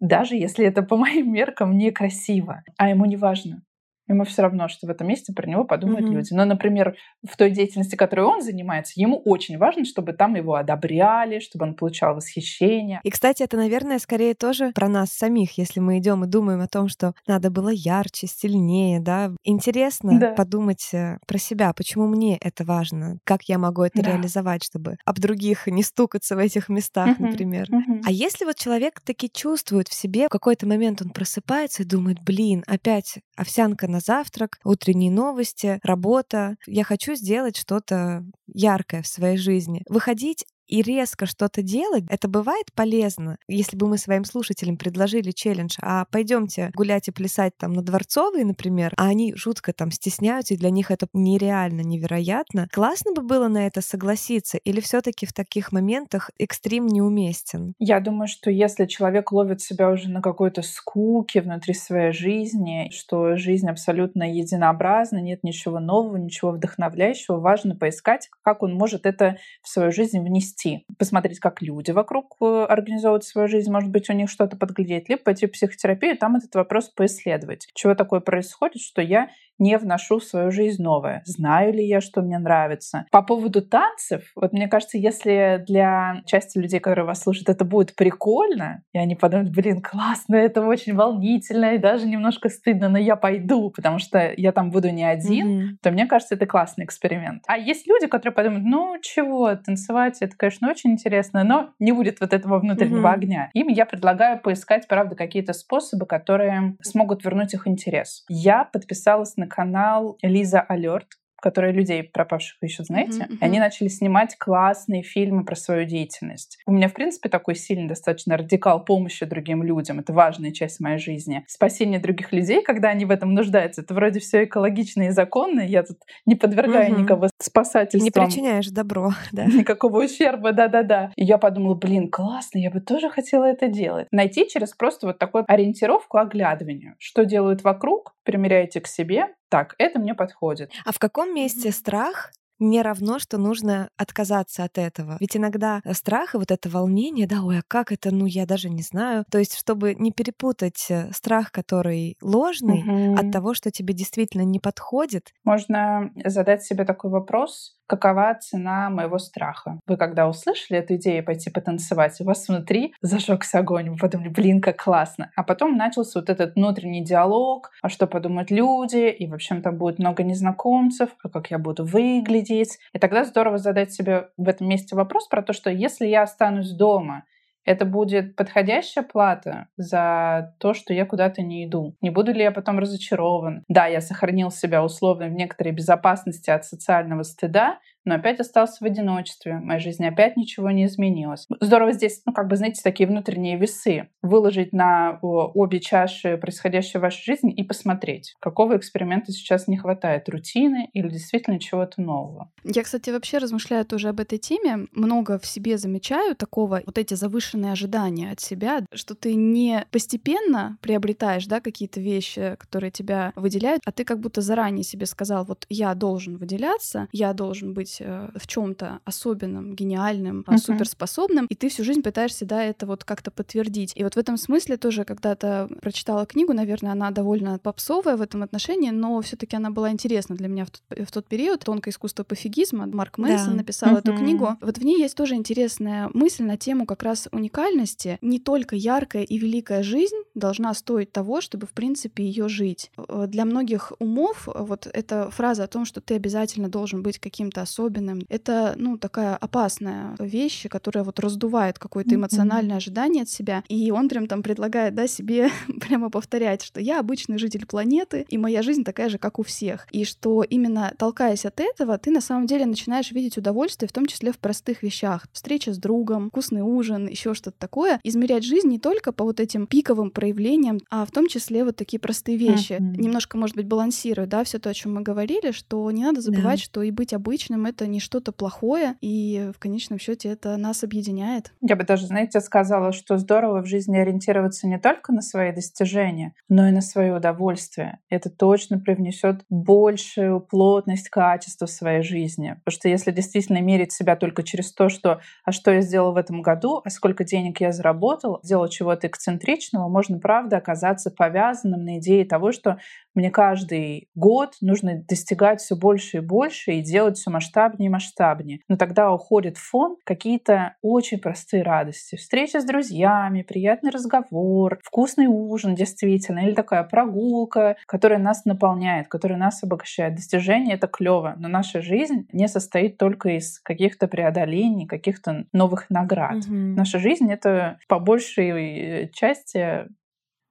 даже если это по моим меркам некрасиво, а ему не важно. Ему все равно, что в этом месте про него подумают mm-hmm. люди. Но, например, в той деятельности, которой он занимается, ему очень важно, чтобы там его одобряли, чтобы он получал восхищение. И, кстати, это, наверное, скорее тоже про нас самих, если мы идем и думаем о том, что надо было ярче, сильнее, да. Интересно да. подумать э, про себя, почему мне это важно, как я могу это да. реализовать, чтобы об других не стукаться в этих местах, mm-hmm. например. Mm-hmm. А если вот человек таки чувствует в себе, в какой-то момент он просыпается и думает, блин, опять овсянка на на завтрак, утренние новости, работа. Я хочу сделать что-то яркое в своей жизни. Выходить и резко что-то делать, это бывает полезно. Если бы мы своим слушателям предложили челлендж, а пойдемте гулять и плясать там на Дворцовой, например, а они жутко там стесняются, и для них это нереально, невероятно, классно бы было на это согласиться, или все таки в таких моментах экстрим неуместен? Я думаю, что если человек ловит себя уже на какой-то скуке внутри своей жизни, что жизнь абсолютно единообразна, нет ничего нового, ничего вдохновляющего, важно поискать, как он может это в свою жизнь внести вести, посмотреть, как люди вокруг э, организовывают свою жизнь, может быть, у них что-то подглядеть, либо пойти в психотерапию, там этот вопрос поисследовать. Чего такое происходит, что я не вношу в свою жизнь новое. Знаю ли я, что мне нравится? По поводу танцев, вот мне кажется, если для части людей, которые вас слушают, это будет прикольно, и они подумают, блин, классно, это очень волнительно, и даже немножко стыдно, но я пойду, потому что я там буду не один, mm-hmm. то мне кажется, это классный эксперимент. А есть люди, которые подумают, ну чего, танцевать, это, конечно, очень интересно, но не будет вот этого внутреннего mm-hmm. огня. Им я предлагаю поискать, правда, какие-то способы, которые смогут вернуть их интерес. Я подписалась на канал Лиза Алерт, которые людей пропавших вы еще знаете, mm-hmm, mm-hmm. они начали снимать классные фильмы про свою деятельность. У меня, в принципе, такой сильный достаточно радикал помощи другим людям. Это важная часть моей жизни. Спасение других людей, когда они в этом нуждаются, это вроде все экологично и законно. Я тут не подвергаю mm-hmm. никого спасательству. Не причиняешь добро, да. Никакого ущерба, да-да-да. И я подумала, блин, классно, я бы тоже хотела это делать. Найти через просто вот такую ориентировку, оглядывание. Что делают вокруг, примеряете к себе. Так, это мне подходит. А в каком месте страх не равно, что нужно отказаться от этого. Ведь иногда страх и вот это волнение, да, ой, а как это, ну я даже не знаю. То есть, чтобы не перепутать э, страх, который ложный, угу. от того, что тебе действительно не подходит. Можно задать себе такой вопрос, какова цена моего страха. Вы когда услышали эту идею пойти потанцевать, у вас внутри зажегся огонь, вы подумали, блин, как классно. А потом начался вот этот внутренний диалог, а что подумают люди, и, в общем, там будет много незнакомцев, а как я буду выглядеть. И тогда здорово задать себе в этом месте вопрос про то, что если я останусь дома, это будет подходящая плата за то, что я куда-то не иду. Не буду ли я потом разочарован? Да, я сохранил себя условно в некоторой безопасности от социального стыда, но опять остался в одиночестве. В моей жизни опять ничего не изменилось. Здорово здесь, ну, как бы, знаете, такие внутренние весы. Выложить на обе чаши происходящее в вашей жизни и посмотреть, какого эксперимента сейчас не хватает. Рутины или действительно чего-то нового. Я, кстати, вообще размышляю тоже об этой теме. Много в себе замечаю такого, вот эти завышенные ожидания от себя, что ты не постепенно приобретаешь, да, какие-то вещи, которые тебя выделяют, а ты как будто заранее себе сказал, вот я должен выделяться, я должен быть быть э, в чем-то особенным, гениальным, uh-huh. суперспособным, и ты всю жизнь пытаешься, да, это вот как-то подтвердить. И вот в этом смысле тоже когда-то прочитала книгу, наверное, она довольно попсовая в этом отношении, но все-таки она была интересна для меня в тот, в тот период. «Тонкое искусство пофигизма» Марк Мэнсон да. написал uh-huh. эту книгу. Вот в ней есть тоже интересная мысль на тему как раз уникальности. Не только яркая и великая жизнь должна стоить того, чтобы, в принципе, ее жить. Э, для многих умов вот эта фраза о том, что ты обязательно должен быть каким-то особенным, особенным. Это, ну, такая опасная вещь, которая вот раздувает какое-то эмоциональное ожидание от себя. И он прям там предлагает, да, себе прямо повторять, что я обычный житель планеты, и моя жизнь такая же, как у всех. И что именно толкаясь от этого, ты на самом деле начинаешь видеть удовольствие, в том числе в простых вещах. Встреча с другом, вкусный ужин, еще что-то такое. Измерять жизнь не только по вот этим пиковым проявлениям, а в том числе вот такие простые вещи. Mm-hmm. Немножко, может быть, балансируя, да, все то, о чем мы говорили, что не надо забывать, yeah. что и быть обычным это не что-то плохое, и в конечном счете это нас объединяет. Я бы даже, знаете, сказала, что здорово в жизни ориентироваться не только на свои достижения, но и на свое удовольствие. Это точно привнесет большую плотность, качество в своей жизни. Потому что если действительно мерить себя только через то, что «а что я сделал в этом году?», «а сколько денег я заработал?», сделал чего-то эксцентричного, можно, правда, оказаться повязанным на идее того, что мне каждый год нужно достигать все больше и больше и делать все масштабнее и масштабнее. Но тогда уходит в фон какие-то очень простые радости. Встреча с друзьями, приятный разговор, вкусный ужин действительно, или такая прогулка, которая нас наполняет, которая нас обогащает. Достижение — это клево, но наша жизнь не состоит только из каких-то преодолений, каких-то новых наград. Mm-hmm. Наша жизнь — это по большей части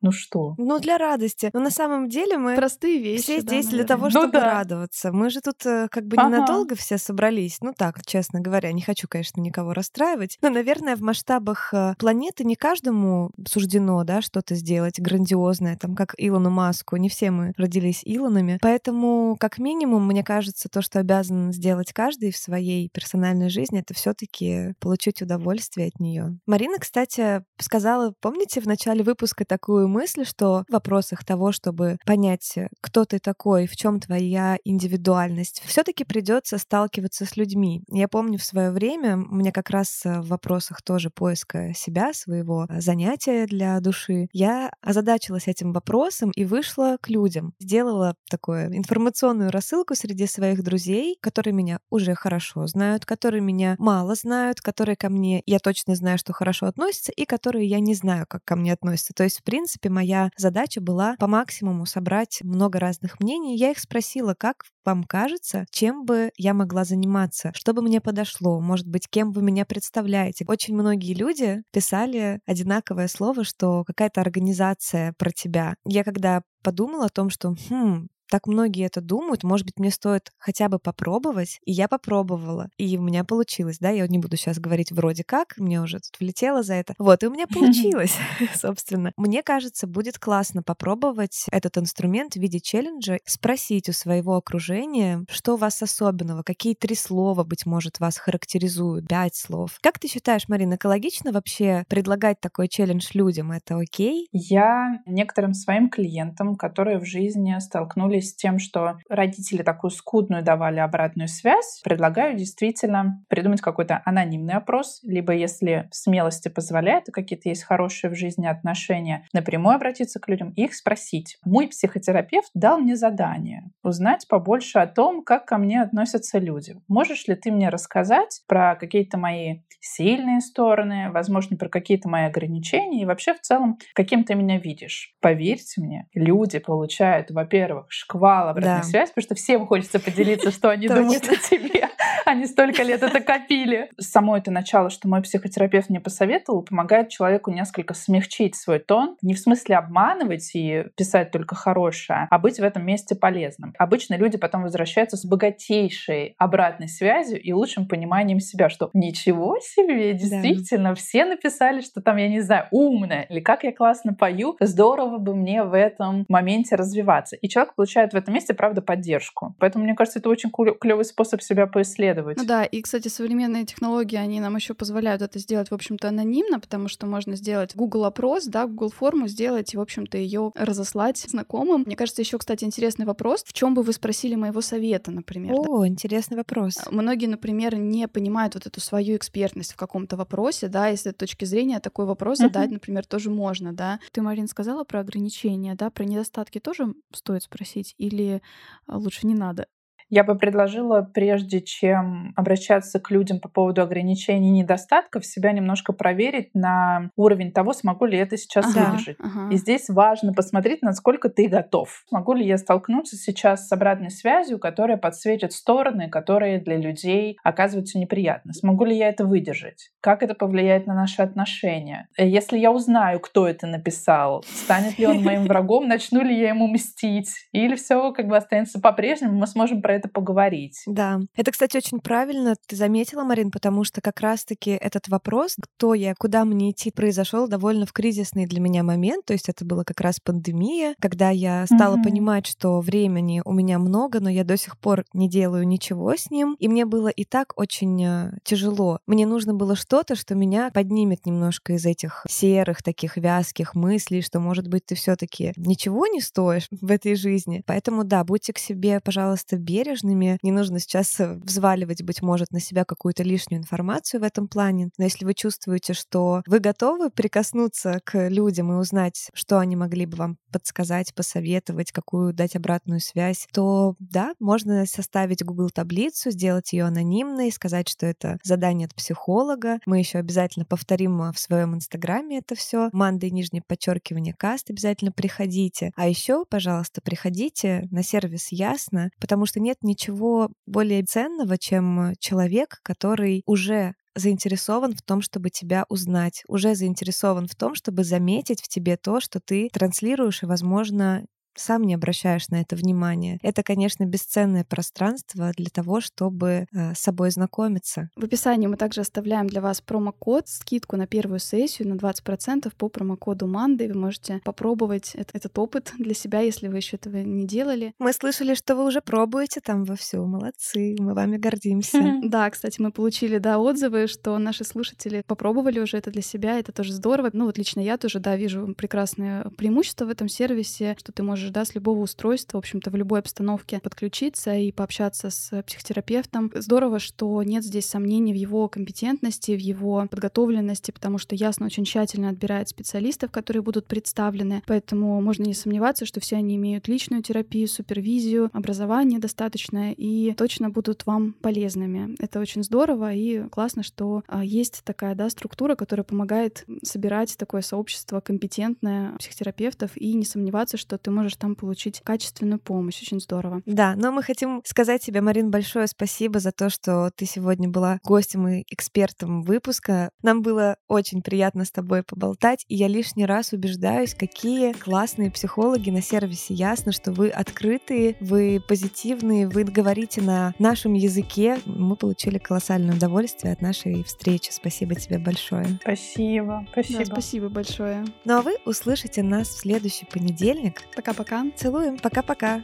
Ну что? Ну, для радости. Но на самом деле мы простые вещи. Все да, здесь для наверное. того, Ну чтобы да. радоваться. Мы же тут э, как бы Ага. ненадолго все собрались. Ну так, честно говоря, не хочу, конечно, никого расстраивать. Но, наверное, в масштабах э, планеты не каждому суждено, да, что-то сделать грандиозное, там, как Илону Маску. Не все мы родились Илонами. Поэтому, как минимум, мне кажется, то, что обязан сделать каждый в своей персональной жизни, это все таки получить удовольствие от нее. Марина, кстати, сказала, помните, в начале выпуска такую мысль, что в вопросах того, чтобы понять, э, кто ты такой, в чем твоя индивидуальность, все-таки придется сталкиваться с людьми. Я помню в свое время, меня как раз э, в вопросах тоже поиска себя, своего э, занятия для души, я озадачилась этим вопросом и вышла к людям. Сделала такую информационную рассылку среди своих друзей, которые меня уже хорошо знают, которые меня мало знают, которые ко мне, я точно знаю, что хорошо относятся, и которые я не знаю, как ко мне относятся. То есть, в принципе, моя задача была по максимуму собрать много разных мнений. Я их спросила, как вам кажется, чем бы я могла заниматься, что бы мне подошло, может быть, кем вы меня представляете. Очень многие люди писали одинаковое слово, что какая-то организация про тебя. Я когда подумала о том, что хм, так многие это думают, может быть, мне стоит хотя бы попробовать. И я попробовала, и у меня получилось, да, я не буду сейчас говорить вроде как, мне уже тут влетело за это. Вот, и у меня получилось, собственно. Мне кажется, будет классно попробовать этот инструмент в виде челленджа, спросить у своего окружения, что у вас особенного, какие три слова, быть может, вас характеризуют, пять слов. Как ты считаешь, Марина, экологично вообще предлагать такой челлендж людям? Это окей? Я некоторым своим клиентам, которые в жизни столкнулись с тем, что родители такую скудную давали обратную связь, предлагаю действительно придумать какой-то анонимный опрос, либо если смелости позволяет, и какие-то есть хорошие в жизни отношения, напрямую обратиться к людям и их спросить. Мой психотерапевт дал мне задание узнать побольше о том, как ко мне относятся люди. Можешь ли ты мне рассказать про какие-то мои сильные стороны, возможно, про какие-то мои ограничения и вообще в целом, каким ты меня видишь? Поверьте мне, люди получают, во-первых, шквал обратной Да. связи, потому что всем хочется поделиться, что они думают о тебе. Они столько лет это копили. Само это начало, что мой психотерапевт мне посоветовал, помогает человеку несколько смягчить свой тон. Не в смысле обманывать и писать только хорошее, а быть в этом месте полезным. Обычно люди потом возвращаются с богатейшей обратной связью и лучшим пониманием себя, что ничего себе, действительно, все написали, что там, я не знаю, умная, или как я классно пою, здорово бы мне в этом моменте развиваться. И человек получает в этом месте, правда, поддержку. Поэтому, мне кажется, это очень клевый способ себя поисследовать. Ну да, и, кстати, современные технологии, они нам еще позволяют это сделать, в общем-то, анонимно, потому что можно сделать Google опрос, да, Google форму сделать и, в общем-то, ее разослать знакомым. Мне кажется, еще, кстати, интересный вопрос. В чем бы вы спросили моего совета, например? да? О, интересный вопрос. Многие, например, не понимают вот эту свою экспертность в каком-то вопросе, да, и с этой точки зрения такой вопрос задать, например, тоже можно, да. Ты, Марин, сказала про ограничения, да, про недостатки тоже стоит спросить или а, лучше не надо? Я бы предложила, прежде чем обращаться к людям по поводу ограничений и недостатков, себя немножко проверить на уровень того, смогу ли это сейчас Ага, выдержать. ага. И здесь важно посмотреть, насколько ты готов. Могу ли я столкнуться сейчас с обратной связью, которая подсветит стороны, которые для людей оказываются неприятны? Смогу ли я это выдержать? Как это повлияет на наши отношения? Э, Если я узнаю, кто это написал, станет ли он моим врагом, начну ли я ему мстить? Или все как бы останется по-прежнему, мы сможем про это поговорить. Да. Это, кстати, очень правильно ты заметила, Марин, потому что как раз-таки этот вопрос, кто я, куда мне идти, произошел довольно в кризисный для меня момент. То есть это была как раз пандемия, когда я стала Мгм. понимать, что времени у меня много, но я до сих пор не делаю ничего с ним. И мне было и так очень э, тяжело. Мне нужно было что-то, что меня поднимет немножко из этих серых, таких вязких мыслей, что, может быть, ты все таки ничего не стоишь в этой жизни. Поэтому, да, будьте к себе, пожалуйста, бережными. Не нужно сейчас э, взваливать, быть может, на себя какую-то лишнюю информацию в этом плане. Но если вы чувствуете, что вы готовы прикоснуться к людям и узнать, что они могли бы вам подсказать, посоветовать, какую дать обратную связь, то да, можно составить Google таблицу, сделать ее анонимной, сказать, что это задание от психолога. Мы еще обязательно повторим а, в своем инстаграме это все. Мандай нижнее подчеркивание каст обязательно приходите. А еще, пожалуйста, приходите на сервис Ясно, потому что нет ничего более ценного, чем человек, который уже заинтересован в том, чтобы тебя узнать, уже заинтересован в том, чтобы заметить в тебе то, что ты транслируешь и, возможно, сам не обращаешь на это внимание. Это, конечно, бесценное пространство для того, чтобы э, с собой знакомиться. В описании мы также оставляем для вас промокод, скидку на первую сессию на 20% по промокоду Манды. Вы можете попробовать этот, этот опыт для себя, если вы еще этого не делали. Мы слышали, что вы уже пробуете там во все. Молодцы, мы вами гордимся. Да, кстати, мы получили, да, отзывы, что наши слушатели попробовали уже это для себя, это тоже здорово. Ну вот лично я тоже, да, вижу прекрасное преимущество в этом сервисе, что ты можешь можешь да, с любого устройства, в общем-то, в любой обстановке подключиться и пообщаться с психотерапевтом. Здорово, что нет здесь сомнений в его компетентности, в его подготовленности, потому что ясно очень тщательно отбирает специалистов, которые будут представлены. Поэтому можно не сомневаться, что все они имеют личную терапию, супервизию, образование достаточное и точно будут вам полезными. Это очень здорово и классно, что а, есть такая да, структура, которая помогает собирать такое сообщество компетентное психотерапевтов и не сомневаться, что ты можешь там получить качественную помощь. Очень здорово. Да, но мы хотим сказать тебе, Марин, большое спасибо за то, что ты сегодня была гостем и экспертом выпуска. Нам было очень приятно с тобой поболтать, и я лишний раз убеждаюсь, какие классные психологи на сервисе. Ясно, что вы открытые, вы позитивные, вы говорите на нашем языке. Мы получили колоссальное удовольствие от нашей встречи. Спасибо тебе большое. Спасибо, спасибо. Да, спасибо большое. Ну а вы услышите нас в следующий понедельник. Пока-пока. Целуем. Пока-пока.